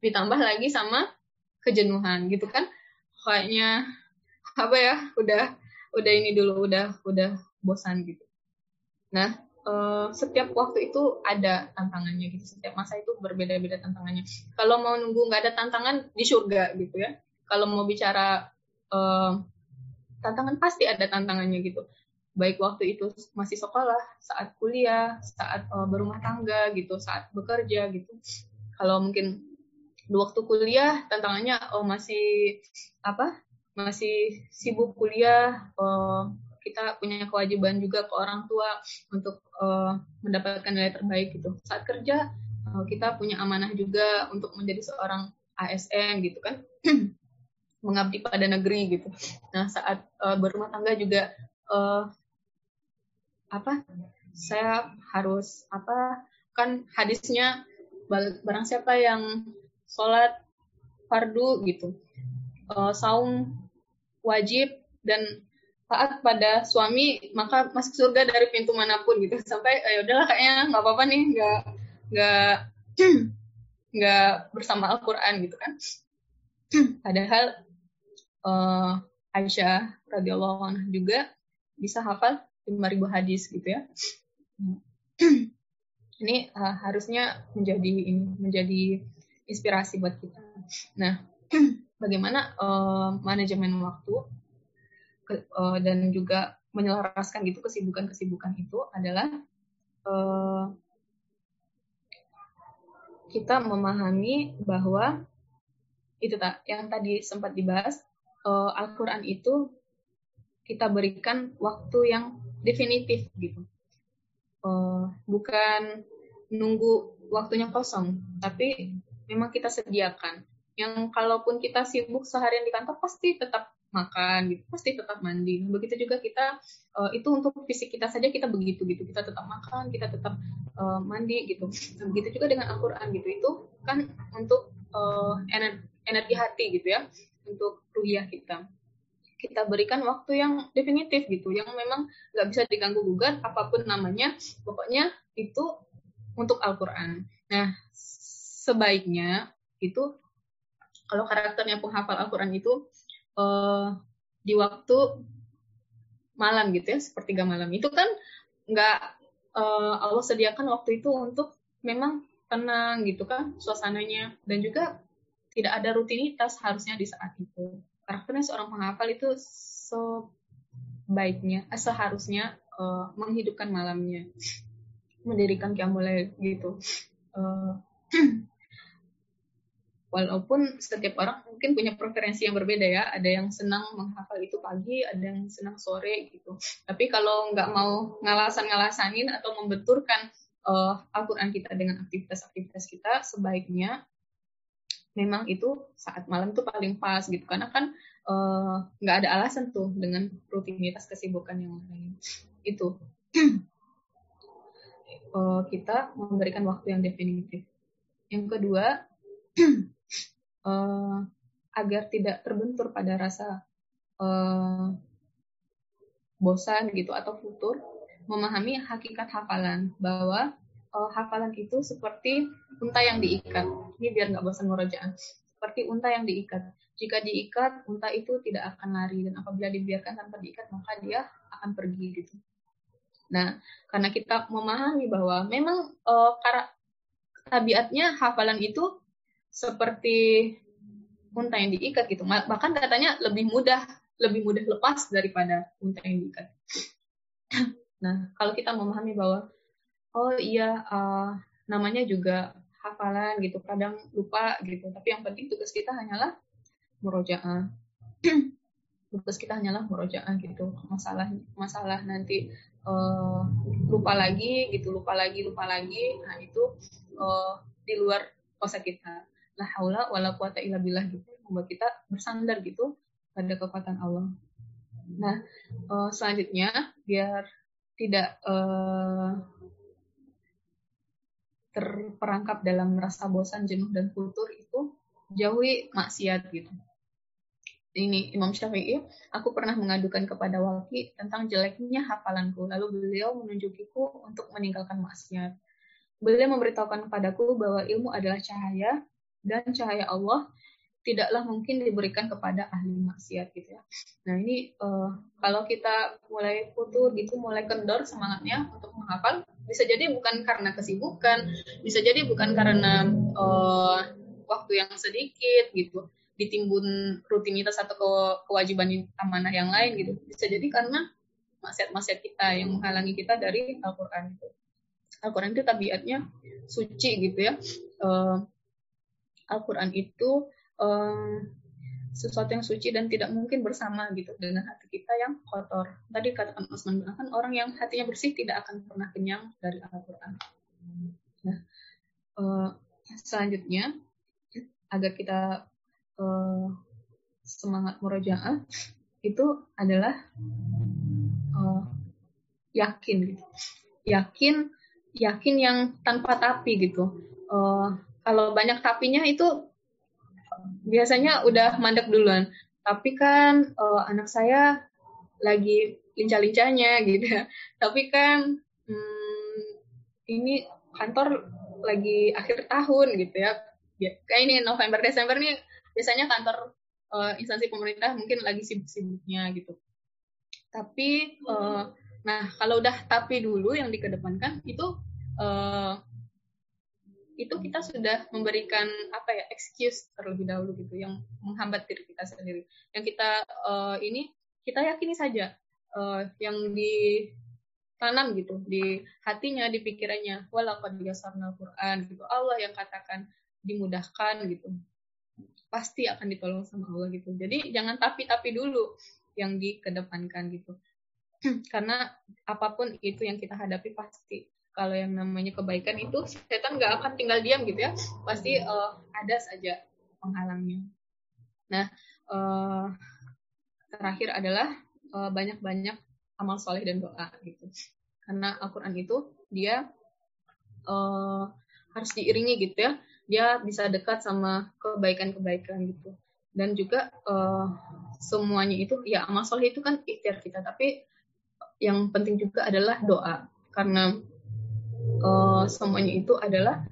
ditambah lagi sama kejenuhan gitu kan, kayaknya apa ya, udah udah ini dulu, udah udah bosan gitu. Nah, uh, setiap waktu itu ada tantangannya gitu. Setiap masa itu berbeda-beda tantangannya. Kalau mau nunggu nggak ada tantangan di surga gitu ya. Kalau mau bicara uh, tantangan pasti ada tantangannya gitu. Baik waktu itu masih sekolah, saat kuliah, saat uh, berumah tangga gitu, saat bekerja gitu. Kalau mungkin di waktu kuliah tantangannya oh masih apa? Masih sibuk kuliah, uh, kita punya kewajiban juga ke orang tua untuk uh, mendapatkan nilai terbaik gitu. Saat kerja uh, kita punya amanah juga untuk menjadi seorang ASN gitu kan, *clears throat* mengabdi pada negeri gitu. Nah saat uh, berumah tangga juga uh, apa? Saya harus apa? Kan hadisnya barang siapa yang sholat fardu gitu, uh, saum wajib dan taat pada suami maka masuk surga dari pintu mana pun gitu sampai ya udahlah kayaknya nggak apa-apa nih nggak nggak *clears throat* nggak bersama Al-Quran gitu kan *clears throat* padahal uh, Aisyah radhiyallahu anha juga bisa hafal 5000 hadis gitu ya. *clears throat* Ini uh, harusnya menjadi ini menjadi inspirasi buat kita. Nah *clears throat* bagaimana uh, manajemen waktu uh, dan juga menyelaraskan gitu kesibukan-kesibukan itu adalah uh, kita memahami bahwa itu tak yang tadi sempat dibahas uh, Al-Qur'an itu kita berikan waktu yang definitif gitu. Uh, bukan nunggu waktunya kosong, tapi memang kita sediakan. Yang kalaupun kita sibuk seharian di kantor pasti tetap makan gitu pasti tetap mandi. Begitu juga kita uh, itu untuk fisik kita saja kita begitu gitu kita tetap makan kita tetap uh, mandi gitu. Nah, begitu juga dengan Al-Quran gitu. Itu kan untuk uh, energi, energi hati gitu ya untuk ruhiah kita. Kita berikan waktu yang definitif gitu yang memang nggak bisa diganggu gugat apa pun namanya pokoknya itu untuk Al-Quran. Nah sebaiknya itu kalau karakternya penghafal Al-Quran itu uh, di waktu malam gitu ya sepertiga malam. Itu kan nggak uh, Allah sediakan waktu itu untuk memang tenang gitu kan suasananya. Dan juga tidak ada rutinitas harusnya di saat itu. Karakternya seorang penghafal itu sebaiknya, eh, seharusnya uh, menghidupkan malamnya, mendirikan kiamulail gitu. Uh, *clears throat* walaupun setiap orang mungkin punya preferensi yang berbeda ya ada yang senang menghafal itu pagi ada yang senang sore gitu tapi kalau nggak mau ngalasan-ngalasanin atau membenturkan uh, Al-Quran kita dengan aktivitas-aktivitas kita sebaiknya memang itu saat malam itu paling pas gitu. Karena kan uh, nggak ada alasan tuh dengan rutinitas kesibukan yang lain. Itu. Uh, *clears throat* kita memberikan waktu yang definitif. Yang kedua uh, *clears throat* agar tidak terbentur pada rasa uh, bosan gitu atau futur, memahami hakikat hafalan bahwa uh, hafalan itu seperti unta yang diikat. Ini biar nggak bosan merojaan. Seperti unta yang diikat. Jika diikat, unta itu tidak akan lari dan apabila dibiarkan tanpa diikat maka dia akan pergi gitu. Nah, karena kita memahami bahwa memang uh, tabiatnya hafalan itu seperti unta yang diikat gitu. Bahkan katanya lebih mudah lebih mudah lepas daripada unta yang diikat. Nah, kalau kita memahami bahwa oh iya uh, namanya juga hafalan gitu, kadang lupa gitu. Tapi yang penting tugas kita hanyalah murojaah. *clears throat* tugas kita hanyalah murojaah gitu. Masalah masalah nanti uh, lupa lagi gitu, lupa lagi, lupa lagi. Nah, itu uh, di luar kuasa kita la haula wala quwata illa billah gitu membuat kita bersandar gitu pada kekuatan Allah. Nah, uh, selanjutnya biar tidak uh, terperangkap dalam rasa bosan, jenuh dan kultur itu jauhi maksiat gitu. Ini Imam Syafi'i, aku pernah mengadukan kepada Walki tentang jeleknya hafalanku, lalu beliau menunjukiku untuk meninggalkan maksiat. Beliau memberitahukan kepadaku bahwa ilmu adalah cahaya dan cahaya Allah tidaklah mungkin diberikan kepada ahli maksiat gitu ya. Nah ini uh, kalau kita mulai putus gitu, mulai kendor semangatnya untuk menghafal, bisa jadi bukan karena kesibukan, bisa jadi bukan karena uh, waktu yang sedikit gitu, ditimbun rutinitas atau ke kewajiban amanah yang lain gitu. Bisa jadi karena maksiat-maksiat kita yang menghalangi kita dari Al-Quran itu. Al-Quran itu tabiatnya suci gitu ya. Uh, Al-Quran itu um, sesuatu yang suci dan tidak mungkin bersama gitu dengan hati kita yang kotor. Tadi katakan bin Affan, orang yang hatinya bersih tidak akan pernah kenyang dari Al-Quran. Nah, uh, selanjutnya agar kita uh, semangat murojaah itu adalah uh, yakin gitu. Yakin yakin yang tanpa tapi gitu. Uh, kalau banyak tapinya itu biasanya udah mandek duluan. Tapi kan uh, anak saya lagi lincah-lincahnya gitu. *laughs* Tapi kan hmm, ini kantor lagi akhir tahun gitu ya. Kayak ini November Desember nih biasanya kantor uh, instansi pemerintah mungkin lagi sibuk-sibuknya gitu. Tapi uh, nah kalau udah tapi dulu yang dikedepankan itu uh, itu kita sudah memberikan apa ya excuse terlebih dahulu gitu yang menghambat diri kita sendiri. Yang kita uh, ini kita yakini saja uh, yang ditanam gitu di hatinya di pikirannya walaqad yasarnal Quran gitu. Allah yang katakan dimudahkan gitu. Pasti akan ditolong sama Allah gitu. Jadi jangan tapi-tapi dulu yang dikedepankan gitu. *clears throat* Karena apa pun itu yang kita hadapi pasti kalau yang namanya kebaikan itu setan nggak akan tinggal diam gitu ya. Pasti uh, ada saja penghalangnya nah uh, terakhir adalah uh, banyak-banyak amal soleh dan doa gitu. Karena Al-Quran itu dia uh, harus diiringi gitu ya. Dia bisa dekat sama kebaikan-kebaikan gitu. Dan juga uh, semuanya itu ya amal soleh itu kan ikhtiar kita. Tapi yang penting juga adalah doa. Karena uh, semuanya itu adalah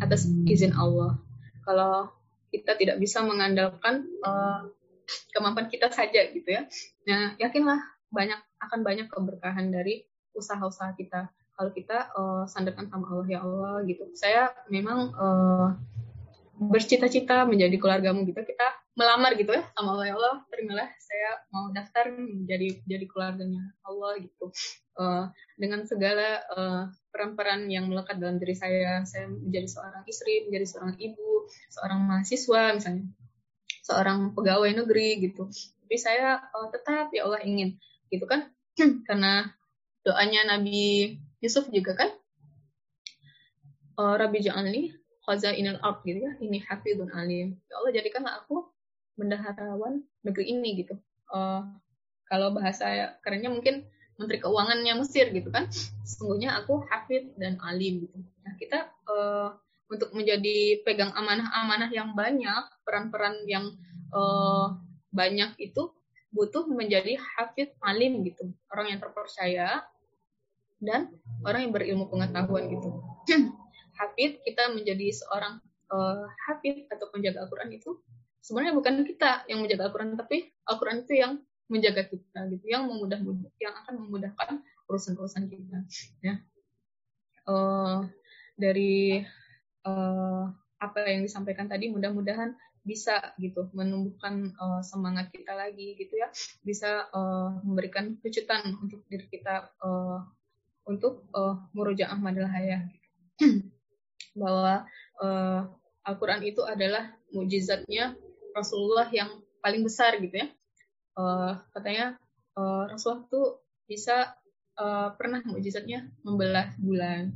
atas izin Allah. Kalau kita tidak bisa mengandalkan uh, kemampuan kita saja gitu ya. Nah, yakinlah banyak akan banyak keberkahan dari usaha-usaha kita. Kalau kita uh, sandarkan sama Allah ya Allah gitu. Saya memang uh, bercita-cita menjadi keluargamu gitu kita melamar gitu ya sama Allah ya Allah terimalah saya mau daftar menjadi jadi keluarganya Allah gitu uh, dengan segala uh, peran-peran yang melekat dalam diri saya. Saya menjadi seorang istri menjadi seorang ibu seorang mahasiswa misalnya. Seorang pegawai negeri gitu. Tapi saya uh, tetap ya Allah ingin. Gitu kan? *clears throat* Karena doanya Nabi Yusuf juga kan? Uh, Rabbi Ja'alni khazainul ard gitu ya. Ini hafidun alim. Ya Allah jadikanlah aku bendaharawan negeri ini gitu. Uh, kalau bahasa kerennya mungkin menteri keuangannya Mesir gitu kan. Sesungguhnya aku hafid dan alim gitu. Nah kita uh, untuk menjadi pegang amanah-amanah yang banyak peran-peran yang uh, banyak itu butuh menjadi hafid alim gitu. Orang yang terpercaya dan orang yang berilmu pengetahuan gitu. *clears throat* Hafid kita menjadi seorang uh, hafid atau penjaga Al-Quran itu sebenarnya bukan kita yang menjaga Al-Quran tapi Al-Quran itu yang menjaga kita gitu yang memudah yang akan memudahkan urusan-urusan kita ya uh, dari uh, apa yang disampaikan tadi mudah-mudahan bisa gitu menumbuhkan uh, semangat kita lagi gitu ya bisa uh, memberikan kejutan untuk diri kita uh, untuk uh, murojaah madalah hayah gitu. *clears throat* bahwa uh, Al-Quran itu adalah mujizatnya Rasulullah yang paling besar gitu ya. Uh, katanya uh, Rasulullah itu bisa uh, pernah mujizatnya membelah bulan,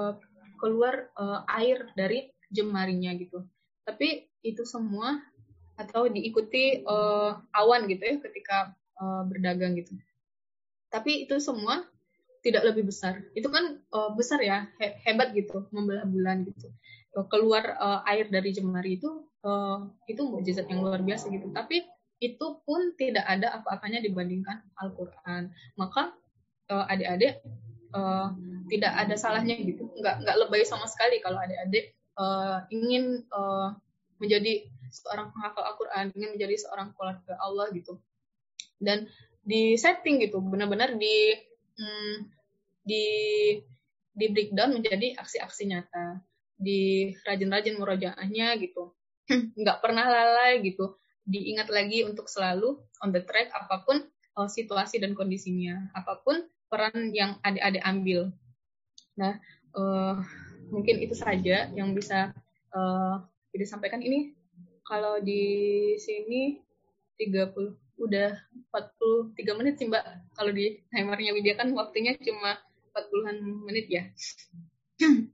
uh, keluar uh, air dari jemarinya gitu. Tapi itu semua atau diikuti uh, awan gitu ya ketika uh, berdagang gitu. Tapi itu semua tidak lebih besar. Itu kan uh, besar ya, he hebat gitu, membelah bulan gitu. Keluar uh, air dari jemari itu uh, itu mukjizat yang luar biasa gitu. Tapi itu pun tidak ada apa-apanya dibandingkan Al-Qur'an. Maka uh, adik-adik uh, tidak ada salahnya gitu. Nggak nggak lebay sama sekali kalau adik-adik uh, ingin uh, menjadi seorang penghafal Al-Qur'an, ingin menjadi seorang keluarga Allah gitu. Dan di setting gitu, benar-benar di hmm, di di breakdown menjadi aksi-aksi nyata di rajin-rajin murojaahnya gitu *clears throat* nggak pernah lalai gitu diingat lagi untuk selalu on the track apa pun uh, situasi dan kondisinya apa pun peran yang adik-adik ambil nah uh, mungkin itu saja yang bisa uh, disampaikan ini kalau di sini 30 udah 43 menit sih Mbak. Kalau di timernya Widya kan waktunya cuma 40-an menit ya. *clears throat*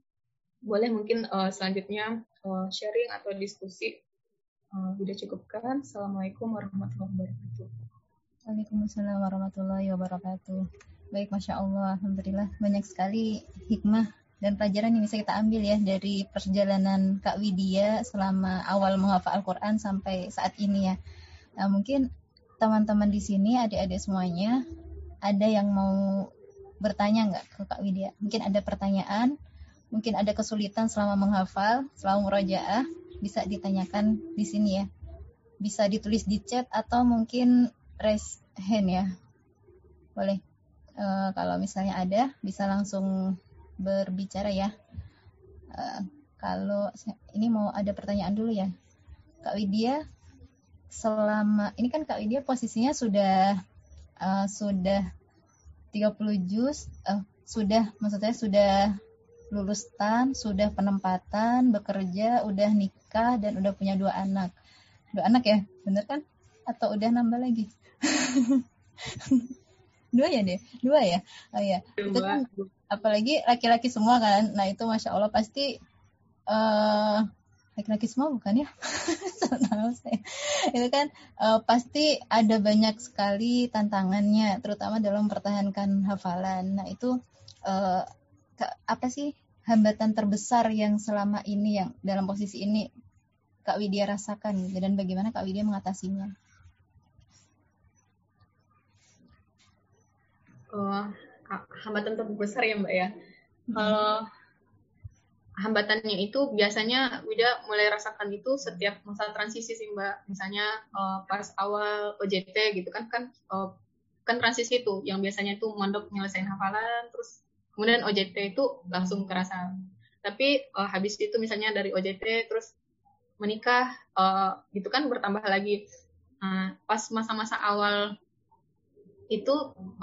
Boleh mungkin uh, selanjutnya uh, sharing atau diskusi. Uh, Widya cukupkan. Assalamualaikum warahmatullahi wabarakatuh. Waalaikumsalam warahmatullahi wabarakatuh. Baik, Masya Allah. Alhamdulillah. Banyak sekali hikmah dan pelajaran yang bisa kita ambil ya dari perjalanan Kak Widya selama awal menghafal Al-Quran sampai saat ini ya. Nah, mungkin teman-teman di sini, adik-adik semuanya, ada yang mau bertanya nggak ke Kak Widya? Mungkin ada pertanyaan, mungkin ada kesulitan selama menghafal, selama murojaah, bisa ditanyakan di sini ya. Bisa ditulis di chat atau mungkin raise hand ya. Boleh. E, kalau misalnya ada, bisa langsung berbicara ya. E, kalau ini mau ada pertanyaan dulu ya. Kak Widya, selama ini kan Kak Widya posisinya sudah uh, sudah 30 juz uh, sudah maksudnya sudah lulus tan, sudah penempatan, bekerja, udah nikah dan udah punya dua anak. Dua anak ya, bener kan? Atau udah nambah lagi? *laughs* dua ya deh, dua ya. Oh ya, itu kan apalagi laki-laki semua kan. Nah itu masya Allah pasti uh, laki-laki semua bukan ya *laughs* itu kan uh, pasti ada banyak sekali tantangannya terutama dalam mempertahankan hafalan nah itu uh, apa sih hambatan terbesar yang selama ini yang dalam posisi ini Kak Widya rasakan dan bagaimana Kak Widya mengatasinya? Uh, hambatan terbesar ya Mbak ya? Kalau hambatannya itu biasanya Wida mulai rasakan itu setiap masa transisi sih Mbak. Misalnya uh, pas awal OJT gitu kan kan uh, kan transisi itu yang biasanya itu mondok nyelesain hafalan terus kemudian OJT itu langsung kerasa. Tapi uh, habis itu misalnya dari OJT terus menikah uh, gitu kan bertambah lagi. Uh, pas masa-masa awal itu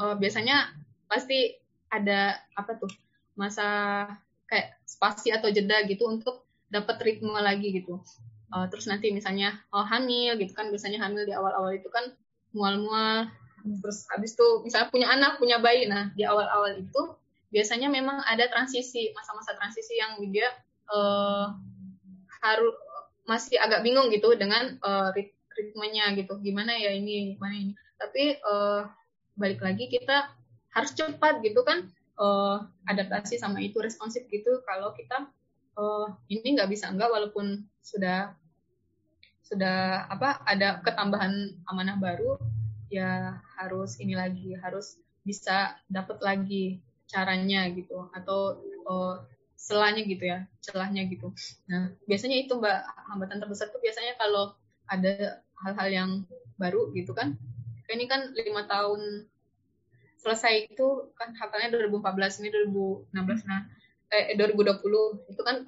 uh, biasanya pasti ada apa tuh masa kayak spasi atau jeda gitu untuk dapat ritme lagi gitu. Uh, terus nanti misalnya oh hamil gitu kan biasanya hamil di awal-awal itu kan mual-mual. Terus habis itu misalnya punya anak punya bayi. Nah di awal-awal itu biasanya memang ada transisi masa-masa transisi yang dia uh, harus masih agak bingung gitu dengan uh, ritmenya gitu. Gimana ya ini gimana ini. Tapi uh, balik lagi kita harus cepat gitu kan uh, adaptasi sama itu responsif gitu. Kalau kita uh, ini nggak bisa enggak walaupun sudah sudah apa ada ketambahan amanah baru ya harus ini lagi harus bisa dapat lagi caranya gitu atau uh, celahnya gitu ya celahnya gitu. Nah biasanya itu mbak hambatan terbesar tuh biasanya kalau ada hal-hal yang baru gitu kan. Ini kan lima tahun selesai itu kan hafalnya 2014 ini 2016 nah eh 2020 itu kan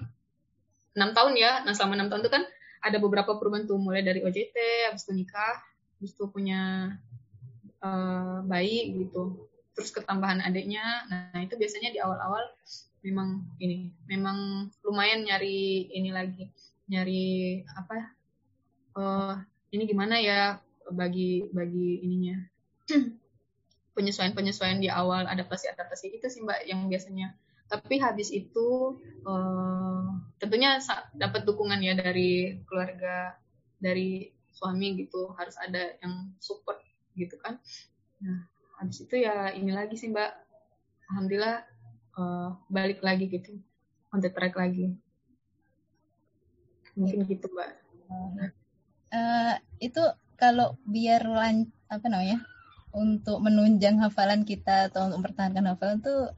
enam tahun ya. Nah selama enam tahun itu kan ada beberapa perubahan tuh mulai dari OJT habis itu nikah habis itu punya uh, bayi gitu terus ketambahan adiknya. Nah itu biasanya di awal-awal memang ini memang lumayan nyari ini lagi nyari apa uh, ini gimana ya bagi bagi ininya. *clears throat* Penyesuaian penyesuaian di awal adaptasi adaptasi itu sih mbak yang biasanya. Tapi habis itu uh, tentunya dapat dukungan ya dari keluarga dari suami gitu. Harus ada yang support gitu kan. Nah habis itu ya ini lagi sih mbak alhamdulillah uh, balik lagi gitu on the track lagi mungkin gitu mbak uh, itu kalau biar lan apa namanya untuk menunjang hafalan kita atau untuk mempertahankan hafalan tuh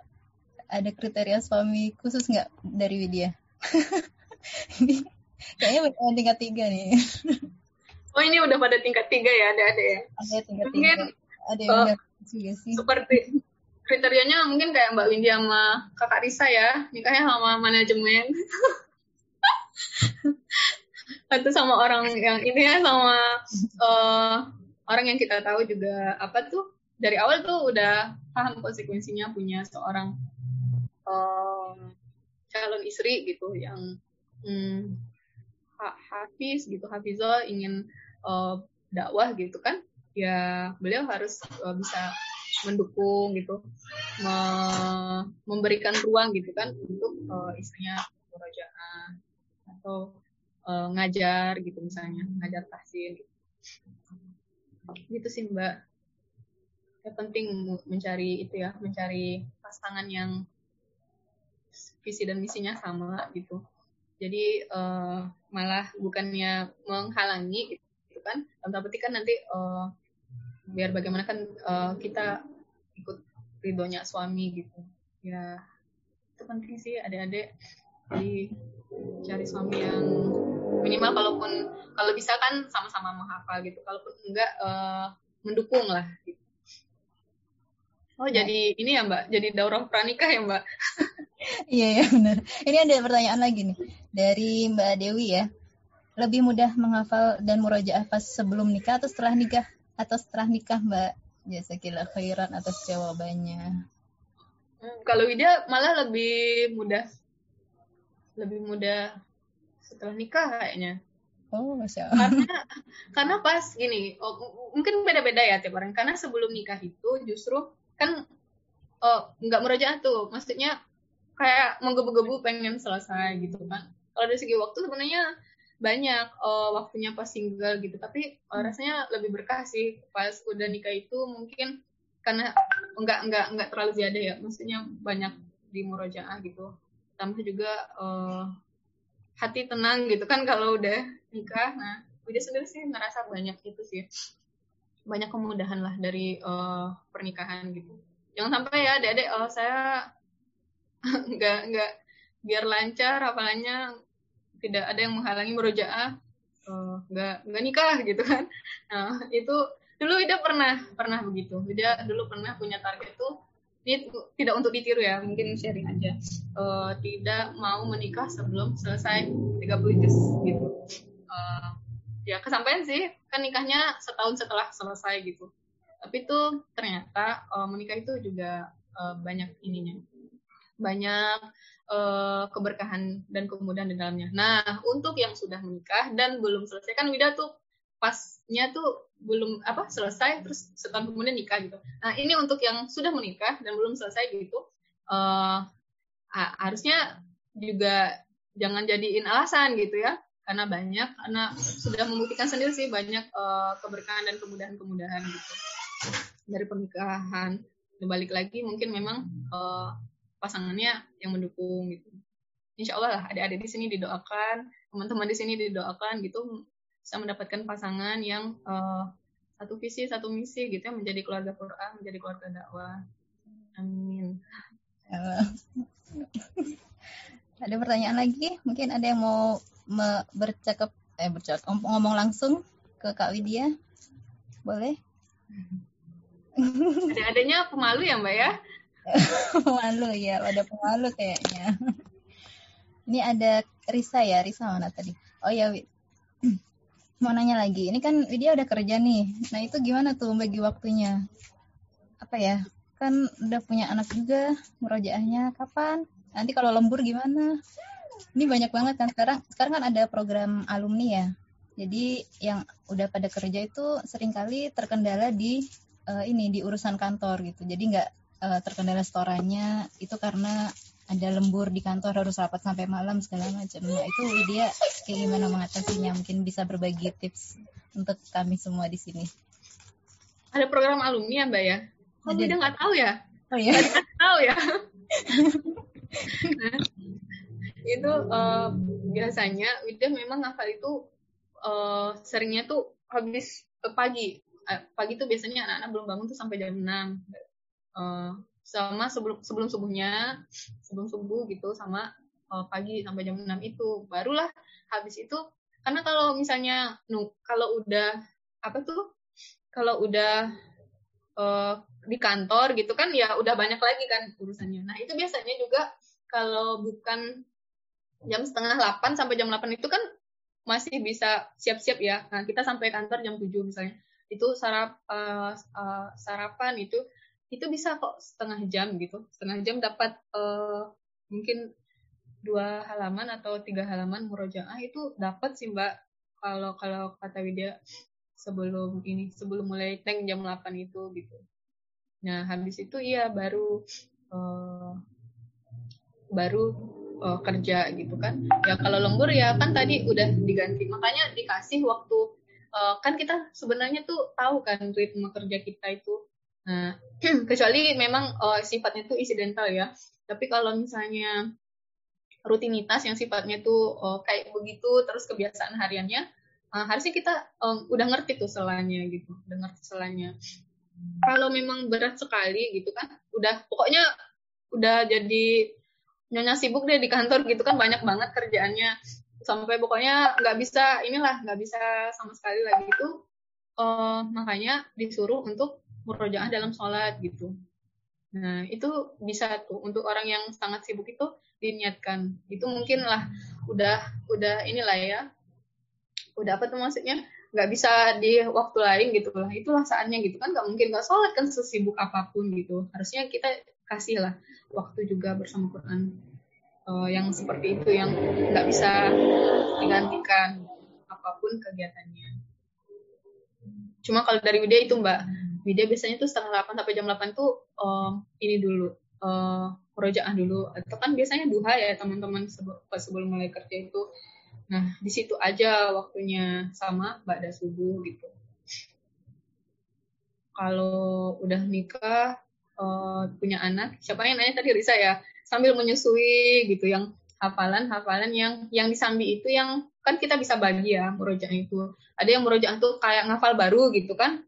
ada kriteria suami khusus nggak dari Widya? *laughs* ini kayaknya yang tingkat tiga nih. oh ini udah pada tingkat tiga ya, ada ada ya? Ada tingkat mungkin, tiga. Ada yang uh, juga sih. Seperti kriterianya mungkin kayak Mbak Windy sama Kakak Risa ya, nikahnya sama manajemen. *laughs* Atau sama orang yang ini ya sama uh, orang yang kita tahu juga apa tuh dari awal tuh udah paham konsekuensinya punya seorang uh, calon istri gitu yang hmm, hafiz gitu hafizol ingin uh, dakwah gitu kan ya beliau harus uh, bisa mendukung gitu me memberikan ruang gitu kan untuk uh, istrinya murojaah atau uh, ngajar gitu misalnya ngajar tahsin gitu. gitu sih mbak ya penting mencari itu ya mencari pasangan yang visi dan misinya sama gitu jadi uh, malah bukannya menghalangi gitu kan dalam kan nanti uh, biar bagaimana kan uh, kita ikut ridhonya suami gitu. Ya itu penting sih adik-adik di cari suami yang minimal kalaupun kalau bisa kan sama-sama menghafal gitu. Kalaupun enggak uh, mendukung lah gitu. Oh ya. jadi ini ya mbak? Jadi daurah pranikah ya mbak? *laughs* Iya ya benar. Ini ada pertanyaan lagi nih dari mbak Dewi ya. Lebih mudah menghafal dan murojaah pas sebelum nikah atau setelah nikah atau setelah nikah mbak jasa kila khairan atas jawabannya hmm, kalau Widya malah lebih mudah lebih mudah setelah nikah kayaknya Oh, masya Allah. Karena, karena pas gini, oh, mungkin beda-beda ya tiap orang. Karena sebelum nikah itu justru kan oh, nggak merojaah tuh, maksudnya kayak menggebu-gebu pengen selesai gitu kan. Kalau dari segi waktu sebenarnya banyak uh, waktunya pas single gitu, tapi uh, rasanya lebih berkah sih pas udah nikah itu mungkin karena nggak nggak nggak terlalu ziada ya, maksudnya banyak di murojaah gitu. Tambah juga uh, hati tenang gitu kan kalau udah nikah. Nah udah sendiri sih ngerasa banyak itu sih. Banyak kemudahan lah dari uh, pernikahan gitu. Jangan sampai ya adik-adik oh saya *laughs* nggak nggak biar lancar apalanya tidak ada yang menghalangi merojaah uh, nggak nggak nikah gitu kan nah itu dulu Ida pernah pernah begitu Ida dulu pernah punya target tuh ini tidak untuk ditiru ya, mungkin sharing aja. Uh, tidak mau menikah sebelum selesai 30 juz gitu. uh, ya kesampaian sih kan nikahnya setahun setelah selesai gitu tapi itu ternyata uh, menikah itu juga uh, banyak ininya banyak uh, keberkahan dan kemudahan di dalamnya. Nah untuk yang sudah menikah dan belum selesai kan Wida tuh pasnya tuh belum apa selesai terus setahun kemudian nikah gitu. Nah ini untuk yang sudah menikah dan belum selesai gitu uh, harusnya juga jangan jadiin alasan gitu ya. Karena banyak karena sudah membuktikan sendiri sih banyak uh, keberkahan dan kemudahan-kemudahan gitu. Dari pernikahan balik lagi mungkin memang uh, pasangannya yang mendukung gitu. Insya Allah lah adik-adik di sini didoakan teman-teman di sini didoakan gitu bisa mendapatkan pasangan yang uh, satu visi satu misi gitu ya menjadi keluarga Quran menjadi keluarga dakwah. Amin. *laughs* Ada pertanyaan lagi? Mungkin ada yang mau bercakap eh bercakap ngomong langsung ke Kak Widya? Boleh? Ada adanya pemalu ya Mbak ya *laughs* pemalu ya. Ada pemalu kayaknya. Ini ada Risa ya. Risa mana tadi? Oh ya *clears throat* mau nanya lagi. Ini kan Widya udah kerja nih. Nah itu gimana tuh bagi waktunya? Apa ya? Kan udah punya anak juga. Murojaahnya kapan? Nanti kalau lembur gimana? Ini banyak banget kan. Sekarang sekarang kan ada program alumni ya. Jadi yang udah pada kerja itu sering kali terkendala di uh, ini di urusan kantor gitu. Jadi nggak uh, terkendala storannya itu karena ada lembur di kantor harus rapat sampai malam segala macam. Nah itu dia kayak gimana mengatasinya? Mungkin bisa berbagi tips untuk kami semua di sini. Ada program alumni ya mbak ya? Oh, udah nggak tahu ya? Oh ya nggak tahu ya? *laughs* Nah, itu uh, biasanya Wida memang ngafal itu uh, seringnya tuh habis pagi. Uh, pagi tuh biasanya anak-anak belum bangun tuh sampai jam 6 uh, sama sebelum sebelum subuhnya sebelum subuh gitu sama uh, pagi sampai jam 6 itu barulah habis itu karena kalau misalnya nu kalau udah apa tuh kalau udah uh, di kantor gitu kan ya udah banyak lagi kan urusannya nah itu biasanya juga kalau bukan jam setengah 8 sampai jam 8 itu kan masih bisa siap-siap ya. Nah, kita sampai kantor jam 7 misalnya. Itu sarap uh, uh, sarapan itu itu bisa kok setengah jam gitu. Setengah jam dapat uh, mungkin dua halaman atau tiga halaman murojaah itu dapat sih Mbak kalau kalau kata Widya sebelum ini sebelum mulai tank jam 8 itu gitu. Nah, habis itu iya baru uh, baru uh, kerja gitu kan ya kalau lembur ya kan tadi udah diganti makanya dikasih waktu uh, kan kita sebenarnya tuh tahu kan ritme kerja kita itu nah *clears throat* kecuali memang uh, sifatnya tuh insidental ya. Tapi kalau misalnya rutinitas yang sifatnya tuh uh, kayak begitu terus kebiasaan hariannya uh, harusnya kita um, udah ngerti tuh selanya gitu udah ngerti selanya. Kalau memang berat sekali gitu kan udah pokoknya udah jadi nyonya sibuk deh di kantor gitu kan banyak banget kerjaannya. Sampai pokoknya nggak bisa inilah nggak bisa sama sekali lagi itu uh, makanya disuruh untuk murojaah dalam sholat gitu. Nah itu bisa tuh untuk orang yang sangat sibuk itu diniatkan. Itu mungkin lah udah udah inilah ya. Udah apa tuh maksudnya? Nggak bisa di waktu lain gitu lah. Itulah saatnya gitu. Kan nggak mungkin nggak sholat kan sesibuk apa pun gitu. Harusnya kita kasih lah waktu juga bersama Quran. Uh, yang seperti itu yang nggak bisa digantikan apa pun kegiatannya. Cuma kalau dari Widya itu Mbak, Widya biasanya tuh setengah 8 sampai jam 8 tuh um, ini dulu, uh, perojaah dulu. Atau kan biasanya duha ya teman-teman sebelum, sebelum mulai kerja itu. Nah, di situ aja waktunya sama Mbak subuh gitu. Kalau udah nikah, uh, punya anak, siapa yang nanya tadi Risa ya? sambil menyusui gitu yang hafalan-hafalan yang yang disambi itu yang kan kita bisa bagi ya murojaah itu. Ada yang murojaah tuh kayak ngafal baru gitu kan.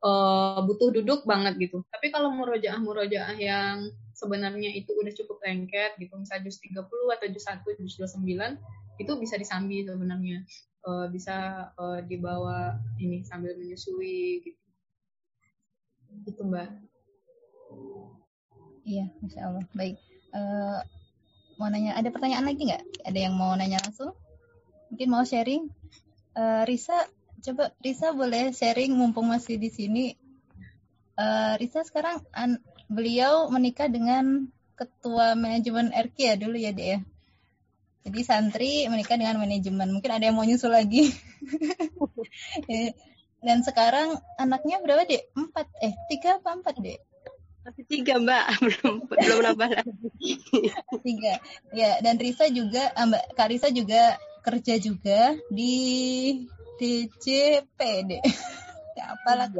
Uh, butuh duduk banget gitu. Tapi kalau murojaah-murojaah yang sebenarnya itu udah cukup lengket gitu, misalnya juz 30 atau juz 1, juz 29 itu bisa disambi sebenarnya. Uh, bisa uh, dibawa ini sambil menyusui gitu. Gitu, Mbak. Iya, Masya Allah. Baik uh, mau nanya ada pertanyaan lagi nggak ada yang mau nanya langsung mungkin mau sharing uh, Risa coba Risa boleh sharing mumpung masih di sini. Uh, Risa sekarang an, beliau menikah dengan ketua manajemen RK ya dulu ya deh ya. Jadi santri menikah dengan manajemen. Mungkin ada yang mau nyusul lagi. *laughs* Dan sekarang anaknya berapa dek? Empat eh tiga apa empat dek? Masih tiga mbak, *laughs* belum belum nambah lagi. *laughs* tiga. Ya dan Risa juga, ah, mbak Karisa juga kerja juga di DJP dek. *laughs* ya apalah.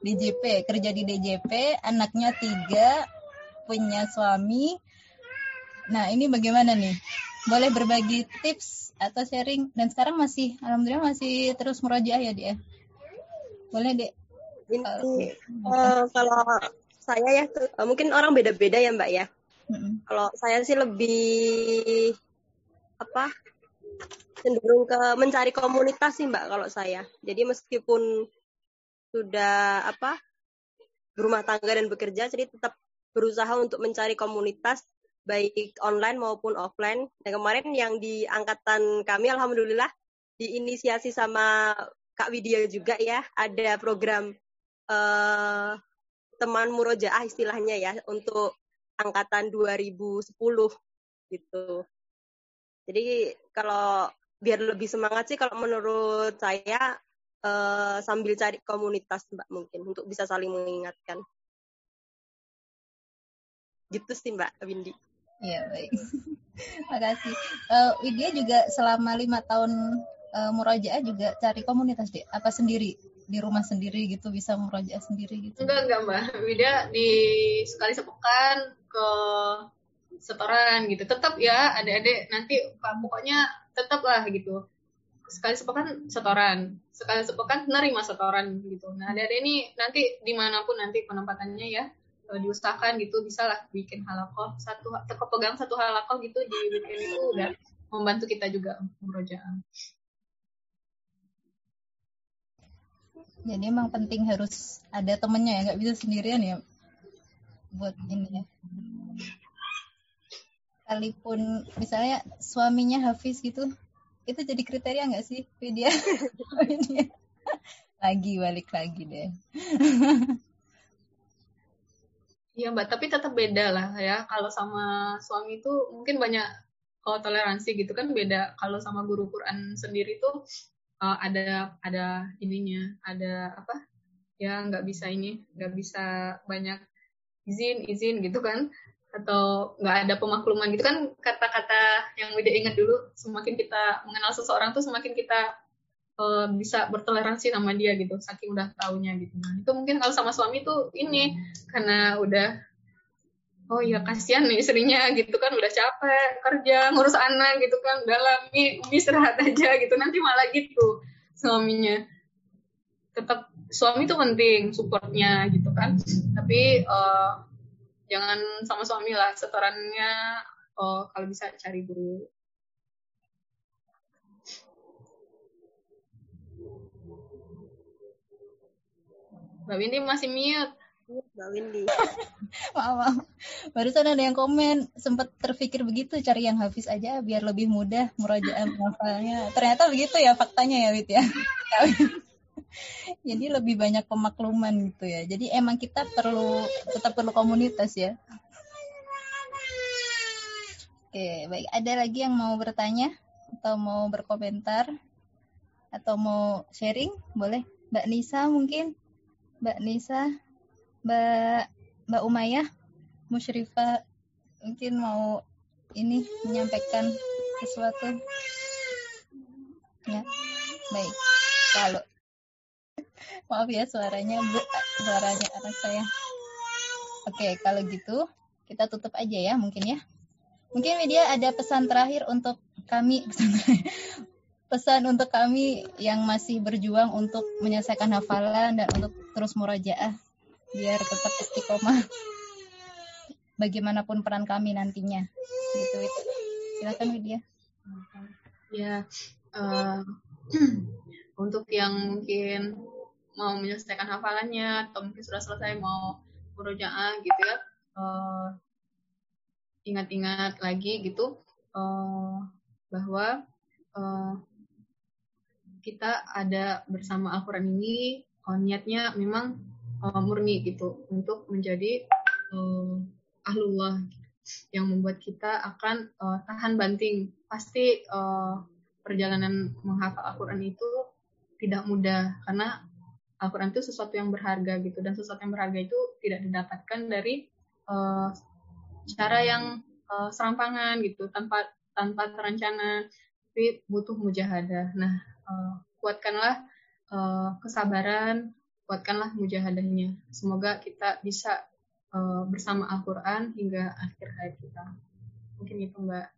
DJP kerja di DJP anaknya tiga punya suami. Nah ini bagaimana nih? Boleh berbagi tips atau sharing? Dan sekarang masih alhamdulillah masih terus merojaah ya dia boleh dek? Ini uh, kalau saya ya uh, mungkin orang beda-beda ya mbak ya. Mm-hmm. kalau saya sih lebih apa cenderung ke mencari komunitas sih mbak kalau saya jadi meskipun sudah apa berumah tangga dan bekerja jadi tetap berusaha untuk mencari komunitas baik online maupun offline. Dan kemarin yang di angkatan kami alhamdulillah diinisiasi sama Kak Widya juga ya, ada program uh, teman murojaah istilahnya ya untuk angkatan 2010 gitu. Jadi kalau biar lebih semangat sih kalau menurut saya uh, sambil cari komunitas Mbak mungkin untuk bisa saling mengingatkan. Gitu sih Mbak Windy. Iya baik. *laughs* Makasih. Uh, Widya juga selama lima tahun uh, murojaah juga cari komunitas deh. Apa sendiri di rumah sendiri gitu bisa murojaah sendiri gitu? Enggak enggak mbak. Widya di sekali sepekan ke setoran gitu. Tetap ya adik-adik nanti pokoknya tetap lah gitu. Sekali sepekan setoran, sekali sepekan nerima setoran gitu. Nah adik-adik ini nanti di mana pun nanti penempatannya ya uh, diusahakan gitu bisa lah bikin halakoh satu kepegang satu halakoh gitu di weekend itu udah membantu kita juga murojaah. Jadi emang penting harus ada temennya ya, nggak bisa sendirian ya buat ini ya. Sekalipun misalnya suaminya Hafiz gitu, itu jadi kriteria nggak sih Widya? *laughs* lagi balik lagi deh. *laughs* Iya mbak, tapi tetap beda lah ya. Kalau sama suami itu mungkin banyak kalau toleransi gitu kan beda. Kalau sama guru Quran sendiri tuh uh, ada ada ininya, ada apa? Ya nggak bisa ini, nggak bisa banyak izin izin gitu kan atau nggak ada pemakluman gitu kan kata-kata yang udah ingat dulu semakin kita mengenal seseorang tuh semakin kita uh, bisa bertoleransi sama dia gitu saking udah taunya gitu. Nah itu mungkin kalau sama suami tuh ini karena udah oh iya kasihan nih istrinya gitu kan udah capek kerja ngurus anak gitu kan dalam istirahat aja gitu nanti malah gitu suaminya. Tetap suami tuh penting supportnya gitu kan tapi uh, jangan sama suami lah setorannya oh kalau bisa cari guru Mbak Windy masih mute. Mbak Windy. *laughs* maaf, maaf. Barusan ada yang komen, sempat terpikir begitu cari yang habis aja biar lebih mudah merajaah menghafalnya. Ternyata begitu ya faktanya ya Wit ya. *laughs* *laughs* Jadi lebih banyak pemakluman gitu ya. Jadi emang kita perlu tetap perlu komunitas ya. Oke, baik. Ada lagi yang mau bertanya atau mau berkomentar atau mau sharing? Boleh, Mbak Nisa mungkin? Mbak Nisa, Mbak Mbak Umayyah, Musyrifah mungkin mau ini menyampaikan sesuatu. Ya, baik. Kalau maaf ya suaranya bu, suaranya anak saya. Oke, kalau gitu kita tutup aja ya mungkin ya. Mungkin media ada pesan terakhir untuk kami *laughs* pesan untuk kami yang masih berjuang untuk menyelesaikan hafalan dan untuk terus murajaah biar tetap istiqomah bagaimanapun peran kami nantinya gitu itu silakan Widya ya uh, *clears throat* untuk yang mungkin mau menyelesaikan hafalannya atau mungkin sudah selesai mau murojaah gitu ya uh, ingat-ingat lagi gitu uh, bahwa uh, kita ada bersama Al-Quran ini uh, niatnya memang uh, murni gitu untuk menjadi uh, ahlullah yang membuat kita akan uh, tahan banting. Pasti uh, perjalanan menghafal Al-Quran itu tidak mudah karena Al-Quran itu sesuatu yang berharga gitu dan sesuatu yang berharga itu tidak didapatkan dari uh, cara yang uh, serampangan gitu tanpa tanpa terencana tapi butuh mujahadah. Nah, uh, kuatkanlah uh, kesabaran, kuatkanlah mujahadahnya. Semoga kita bisa uh, bersama Al-Quran hingga akhir hayat kita. Mungkin itu Mbak.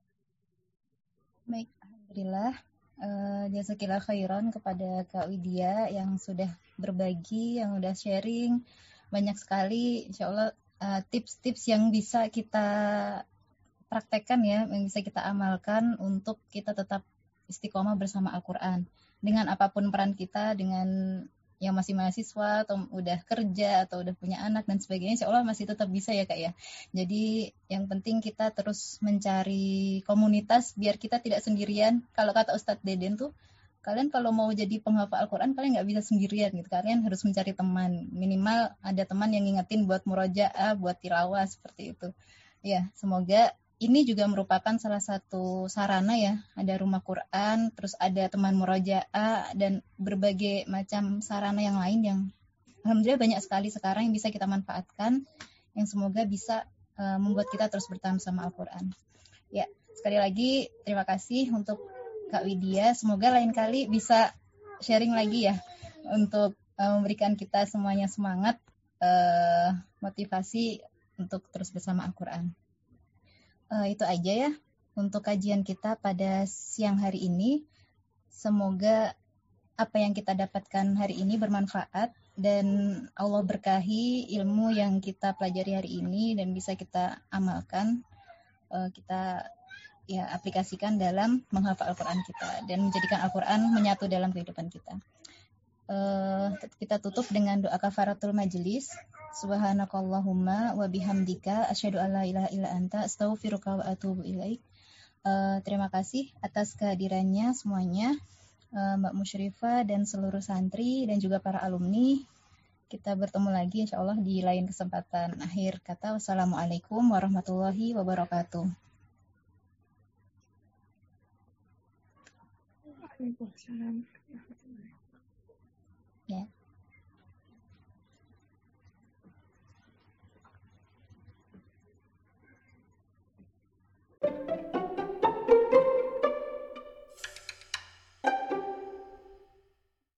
Baik, Alhamdulillah. Uh, Jazakillah khairan kepada Kak Widya yang sudah berbagi, yang sudah sharing. Banyak sekali, insya Allah tips-tips uh, yang bisa kita praktekkan ya, yang bisa kita amalkan untuk kita tetap istiqomah bersama Al-Quran. Dengan apa pun peran kita, dengan yang masih mahasiswa atau udah kerja atau udah punya anak dan sebagainya, insya Allah masih tetap bisa ya kak ya. Jadi yang penting kita terus mencari komunitas biar kita tidak sendirian. Kalau kata Ustadz Deden tuh, kalian kalau mau jadi penghafal Al-Quran kalian nggak bisa sendirian gitu. Kalian harus mencari teman. Minimal ada teman yang ngingetin buat murojaah, buat tilawah seperti itu. Ya, semoga ini juga merupakan salah satu sarana ya, ada rumah Quran, terus ada teman murojaah dan berbagai macam sarana yang lain yang alhamdulillah banyak sekali sekarang yang bisa kita manfaatkan yang semoga bisa uh, membuat kita terus bertahan sama Al-Qur'an. Ya, sekali lagi terima kasih untuk Kak Widya. Semoga lain kali bisa sharing lagi ya untuk uh, memberikan kita semuanya semangat uh, motivasi untuk terus bersama Al-Qur'an uh, itu aja ya untuk kajian kita pada siang hari ini. Semoga apa yang kita dapatkan hari ini bermanfaat dan Allah berkahi ilmu yang kita pelajari hari ini dan bisa kita amalkan, kita ya aplikasikan dalam menghafal Al-Quran kita dan menjadikan Al-Quran menyatu dalam kehidupan kita. Uh, kita tutup dengan doa kafaratul majelis. Subhanakallahumma wa bihamdika asyhadu an la ilaha illa anta astaghfiruka wa atubu ilaik. Uh, terima kasih atas kehadirannya semuanya. Uh, Mbak Musyrifah dan seluruh santri dan juga para alumni. Kita bertemu lagi insya Allah di lain kesempatan. Akhir kata wassalamualaikum warahmatullahi wabarakatuh. Yeah.